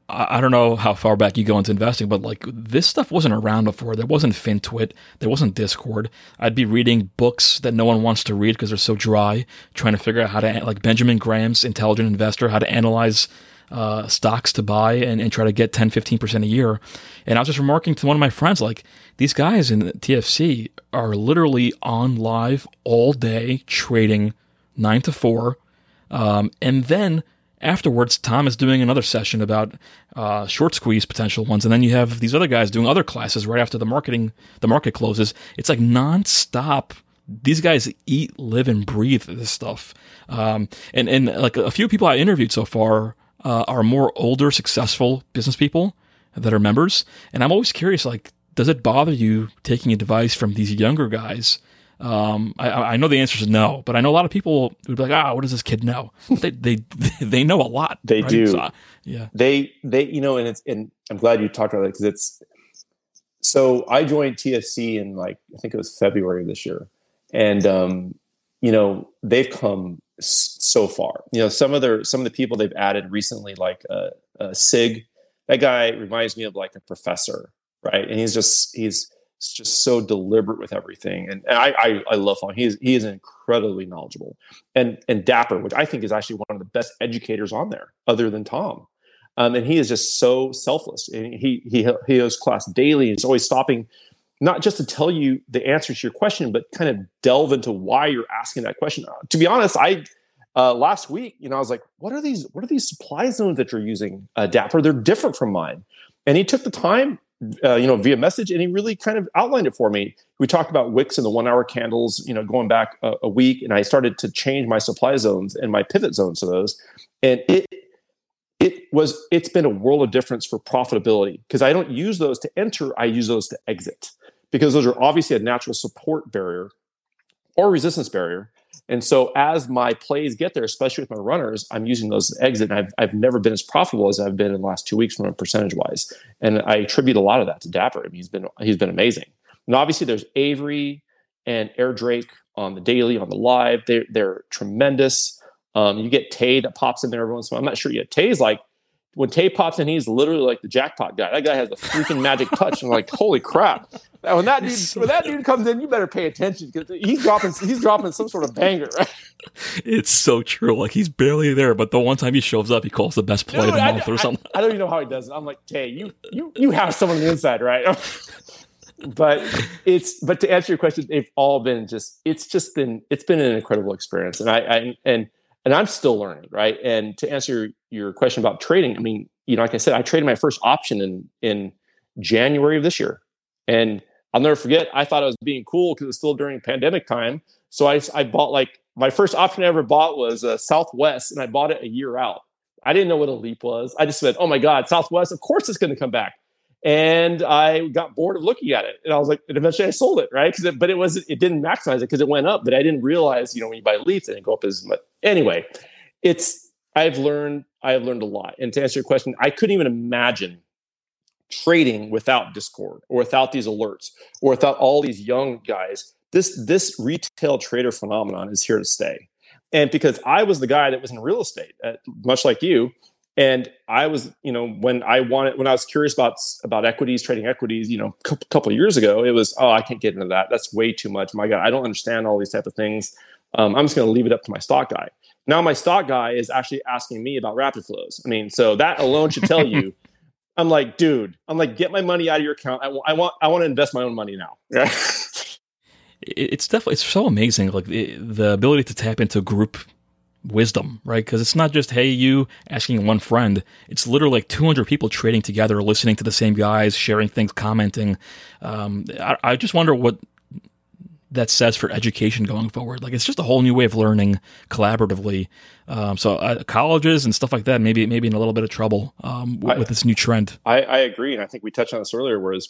I don't know how far back you go into investing, but like this stuff wasn't around before. There wasn't FinTwit, there wasn't Discord. I'd be reading books that no one wants to read because they're so dry, trying to figure out how to, like Benjamin Graham's Intelligent Investor, how to analyze uh, stocks to buy and, and try to get 10, 15% a year. And I was just remarking to one of my friends, like, these guys in TFC are literally on live all day trading nine to four um, and then afterwards, Tom is doing another session about uh, short squeeze potential ones, and then you have these other guys doing other classes right after the marketing the market closes. It's like nonstop. These guys eat, live, and breathe this stuff. Um, and and like a few people I interviewed so far uh, are more older, successful business people that are members, and I'm always curious, like, does it bother you taking advice from these younger guys? Um, I, I, know the answer is no, but I know a lot of people would be like, "Ah, what does this kid know?" <laughs> they they <laughs> they know a lot. They right? do. So, yeah. They they you know, and it's and I'm glad you talked about it because it's. So I joined TFC in like I think it was February of this year, and um, you know they've come so far. You know some of their some of the people they've added recently, like uh, uh, Sig. That guy reminds me of like a professor, right? And he's just he's just so deliberate with everything. And, and I, I, I, love him. He is, he is incredibly knowledgeable. And, and Dapper, which I think is actually one of the best educators on there, other than Tom. Um, and he is just so selfless. And he, he, he hosts class daily. He's always stopping, not just to tell you the answer to your question, but kind of delve into why you're asking that question. Uh, to be honest, I, uh, last week, you know, I was like, what are these, what are these supply zones that you're using, uh, Dapper? They're different from mine. And he took the time uh, you know, via message, and he really kind of outlined it for me. We talked about wicks and the one-hour candles, you know, going back a, a, week, and I started to change my supply zones and my pivot zones to those, and it it was it's been a world of difference for profitability. Because I don't use those to enter, I use those to exit. Because those are obviously a natural support barrier or resistance barrier and so as my plays get there, especially with my runners, I'm using those exit. And I've, I've never been as profitable as I've been in the last two weeks from a percentage wise. And I attribute a lot of that to Dapper. I mean, he's been he's been amazing. And obviously there's Avery and Air Drake on the daily, on the live. They're they're tremendous. Um, you get Tay that pops in there every once in a while. I'm not sure yet. Tay's like when Tay pops in, he's literally like the jackpot guy. That guy has the freaking magic touch. I'm like, holy crap! When that dude, when that dude comes in, you better pay attention because he's dropping, he's dropping some sort of banger. Right? It's so true. Like he's barely there, but the one time he shows up, he calls the best play Dude, of the month I, or something. I, I, don't even know how he does it. I'm like, Tay, you, you, you have someone on the inside, right? <laughs> but it's, but to answer your question, they've all been just, it's just been, it's been an incredible experience, and I, I and and I'm still learning, right? And to answer your question about trading, I mean, you know, like I said, I traded my first option in in January of this year, and I'll never forget. I thought I was being cool because it's still during pandemic time, so I I bought like my first option I ever bought was a Southwest, and I bought it a year out. I didn't know what a leap was. I just said, "Oh my God, Southwest! Of course it's going to come back." And I got bored of looking at it, and I was like, and eventually I sold it, right? Because but it was it didn't maximize it because it went up, but I didn't realize, you know, when you buy leaps, it didn't go up as much. Anyway, it's I've learned I've learned a lot. And to answer your question, I couldn't even imagine trading without Discord or without these alerts or without all these young guys. This this retail trader phenomenon is here to stay. And because I was the guy that was in real estate, uh, much like you, and I was, you know, when I wanted, when I was curious about about equities, trading equities, you know, a couple years ago, it was, oh, I can't get into that. That's way too much. My God, I don't understand all these type of things. Um, I'm just going to leave it up to my stock guy. Now my stock guy is actually asking me about rapid flows. I mean, so that alone should tell you. <laughs> I'm like, dude, I'm like, get my money out of your account. I, w- I want, I want to invest my own money now. <laughs> it's definitely it's so amazing, like the, the ability to tap into group wisdom, right? Because it's not just hey you asking one friend. It's literally like 200 people trading together, listening to the same guys, sharing things, commenting. Um, I, I, just wonder what that says for education going forward. Like it's just a whole new way of learning collaboratively. Um, so uh, colleges and stuff like that maybe maybe in a little bit of trouble um, with, I, with, this new trend. I, I agree, and I think we touched on this earlier. Whereas,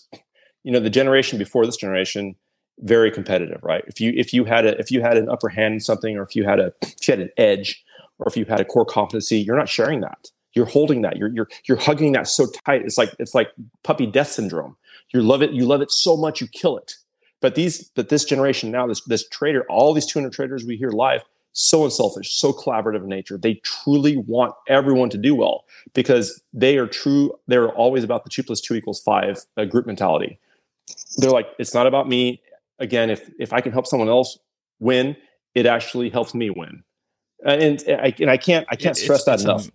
you know, the generation before this generation very competitive, right? If you if you had a if you had an upper hand in something, or if you had a if you had an edge, or if you had a core competency, you're not sharing that. You're holding that. You're you're you're hugging that so tight. It's like it's like puppy death syndrome. You love it. You love it so much you kill it. But these but this generation now, this this trader, all these 200 traders we hear live, so unselfish, so collaborative in nature. They truly want everyone to do well because they are true. They're always about the two plus two equals five uh, group mentality. They're like, it's not about me again, if if I can help someone else win, it actually helps me win. And, and I and I can't I can't stress that enough.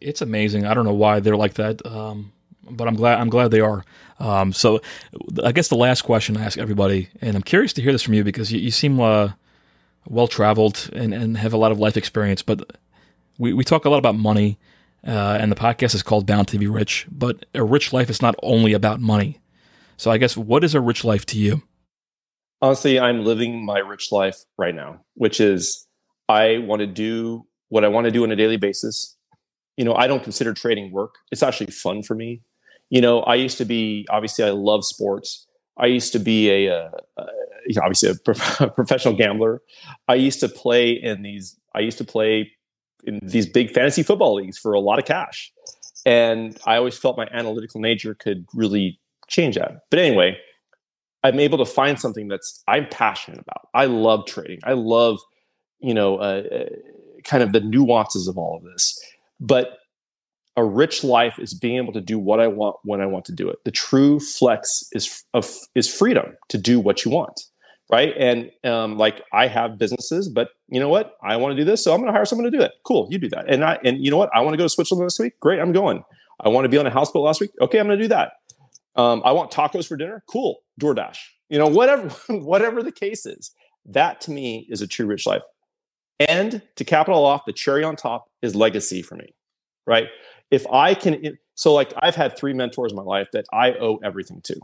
it's amazing. I don't know why they're like that, um, but I'm glad I'm glad they are. Um, so, I guess the last question I ask everybody, and I'm curious to hear this from you because you, you seem uh, well traveled and, and have a lot of life experience. But we, we talk a lot about money, uh, and the podcast is called Bound to Be Rich. But a rich life is not only about money. So, I guess what is a rich life to you? honestly, I'm living my rich life right now, which is I want to do what I want to do on a daily basis. You know, I don't consider trading work. It's actually fun for me. You know, I used to be obviously I love sports. I used to be a, a, a obviously a prof- <laughs> professional gambler. I used to play in these. I used to play in these big fantasy football leagues for a lot of cash, and I always felt my analytical nature could really change that. But anyway, I'm able to find something that's I'm passionate about. I love trading. I love, you know, uh, uh, kind of the nuances of all of this. But a rich life is being able to do what I want when I want to do it. The true flex is of is freedom to do what you want, right? And um, like I have businesses, but you know what? I want to do this, so I'm going to hire someone to do it. Cool, you do that. And I and you know what? I want to go to Switzerland this week. Great, I'm going. I want to be on a houseboat last week. Okay, I'm going to do that. Um, I want tacos for dinner. Cool. DoorDash. You know, whatever, <laughs> whatever the case is, that to me is a true rich life. And to cap it all off, the cherry on top is legacy for me, right? If I can, so like I've had three mentors in my life that I owe everything to.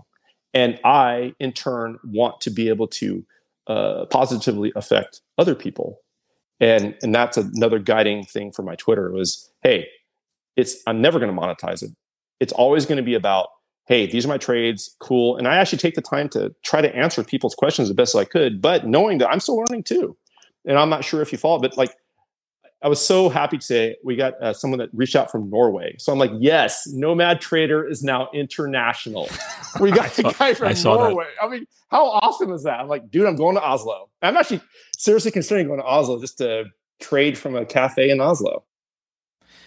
And I, in turn, want to be able to uh, positively affect other people. And, and that's another guiding thing for my Twitter was, hey, it's I'm never going to monetize it. It's always going to be about hey, these are my trades, cool. And I actually take the time to try to answer people's questions the best I could, but knowing that I'm still learning too. And I'm not sure if you follow, but like, I was so happy to say we got uh, someone that reached out from Norway. So I'm like, yes, Nomad Trader is now international. <laughs> We got a guy from I Norway. That. I mean, how awesome is that? I'm like, dude, I'm going to Oslo. I'm actually seriously considering going to Oslo just to trade from a cafe in Oslo.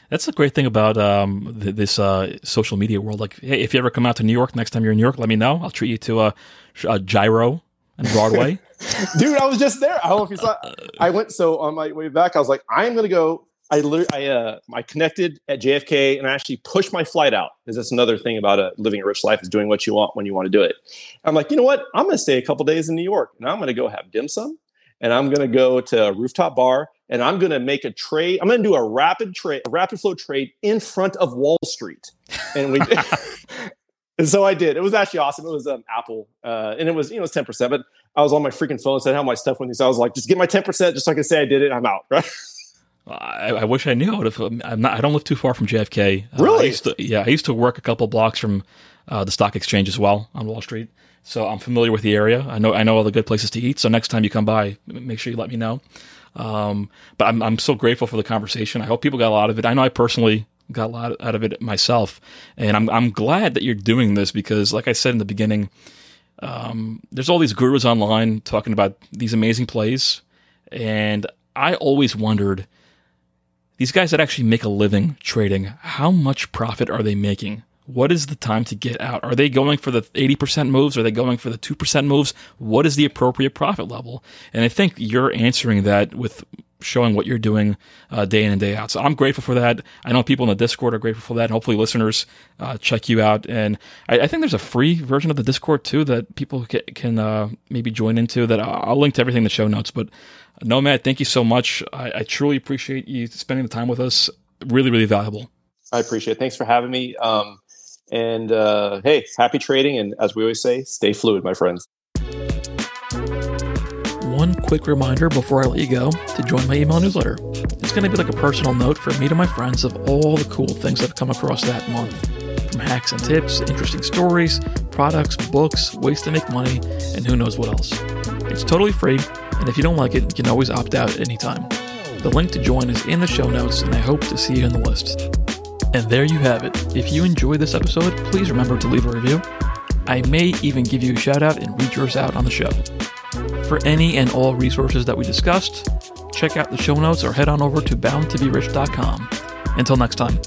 That's the great thing about um, th- this uh, social media world. Like, hey, if you ever come out to New York next time you're in New York, let me know. I'll treat you to a, a gyro and Broadway. <laughs> Dude, I was just there. I don't know if you saw. I went so on my way back. I was like, I'm gonna go. I literally, I uh, I connected at JFK and I actually pushed my flight out because that's another thing about a, uh, living a rich life is doing what you want when you want to do it. I'm like, you know what? I'm gonna stay a couple days in New York and I'm gonna go have dim sum and I'm gonna go to a rooftop bar and I'm going to make a trade. I'm going to do a rapid trade, a rapid flow trade in front of Wall Street. And we. <laughs> <laughs> and so I did. It was actually awesome. It was um, Apple, uh, and it was you know ten percent. But I was on my freaking phone, said how my stuff went. So I was like, just get my ten percent, just so I can say I did it. I'm out. <laughs> Right. I, I, wish I knew. I have. Um, I'm not. I don't live too far from JFK. Really? Uh, I to, yeah, I used to work a couple blocks from uh, the stock exchange as well on Wall Street. So I'm familiar with the area. I know. I know all the good places to eat. So next time you come by, make sure you let me know. Um, but I'm, I'm so grateful for the conversation. I hope people got a lot of it. I know I personally got a lot out of it myself, and I'm I'm glad that you're doing this because, like I said in the beginning, um, there's all these gurus online talking about these amazing plays, and I always wondered these guys that actually make a living trading, how much profit are they making? What is the time to get out? Are they going for the 80% moves? Are they going for the 2% moves? What is the appropriate profit level? And I think you're answering that with showing what you're doing uh, day in and day out. So I'm grateful for that. I know people in the Discord are grateful for that. And hopefully, listeners uh, check you out. And I, I, think there's a free version of the Discord too that people can, can uh, maybe join into. That I'll link to everything in the show notes. But Nomad, thank you so much. I, I truly appreciate you spending the time with us. Really, really valuable. I appreciate it. Thanks for having me. Um, and uh, hey, happy trading. And as we always say, stay fluid, my friends. One quick reminder before I let you go to join my email newsletter. It's going to be like a personal note for me to my friends of all the cool things I've come across that month. From hacks and tips, interesting stories, products, books, ways to make money, and who knows what else. It's totally free, and if you don't like it, you can always opt out at any time. The link to join is in the show notes, and I hope to see you in the list. And there you have it. If you enjoyed this episode, please remember to leave a review. I may even give you a shout out and read yours out on the show. For any and all resources that we discussed, check out the show notes or head on over to boundtoberich.com. Until next time.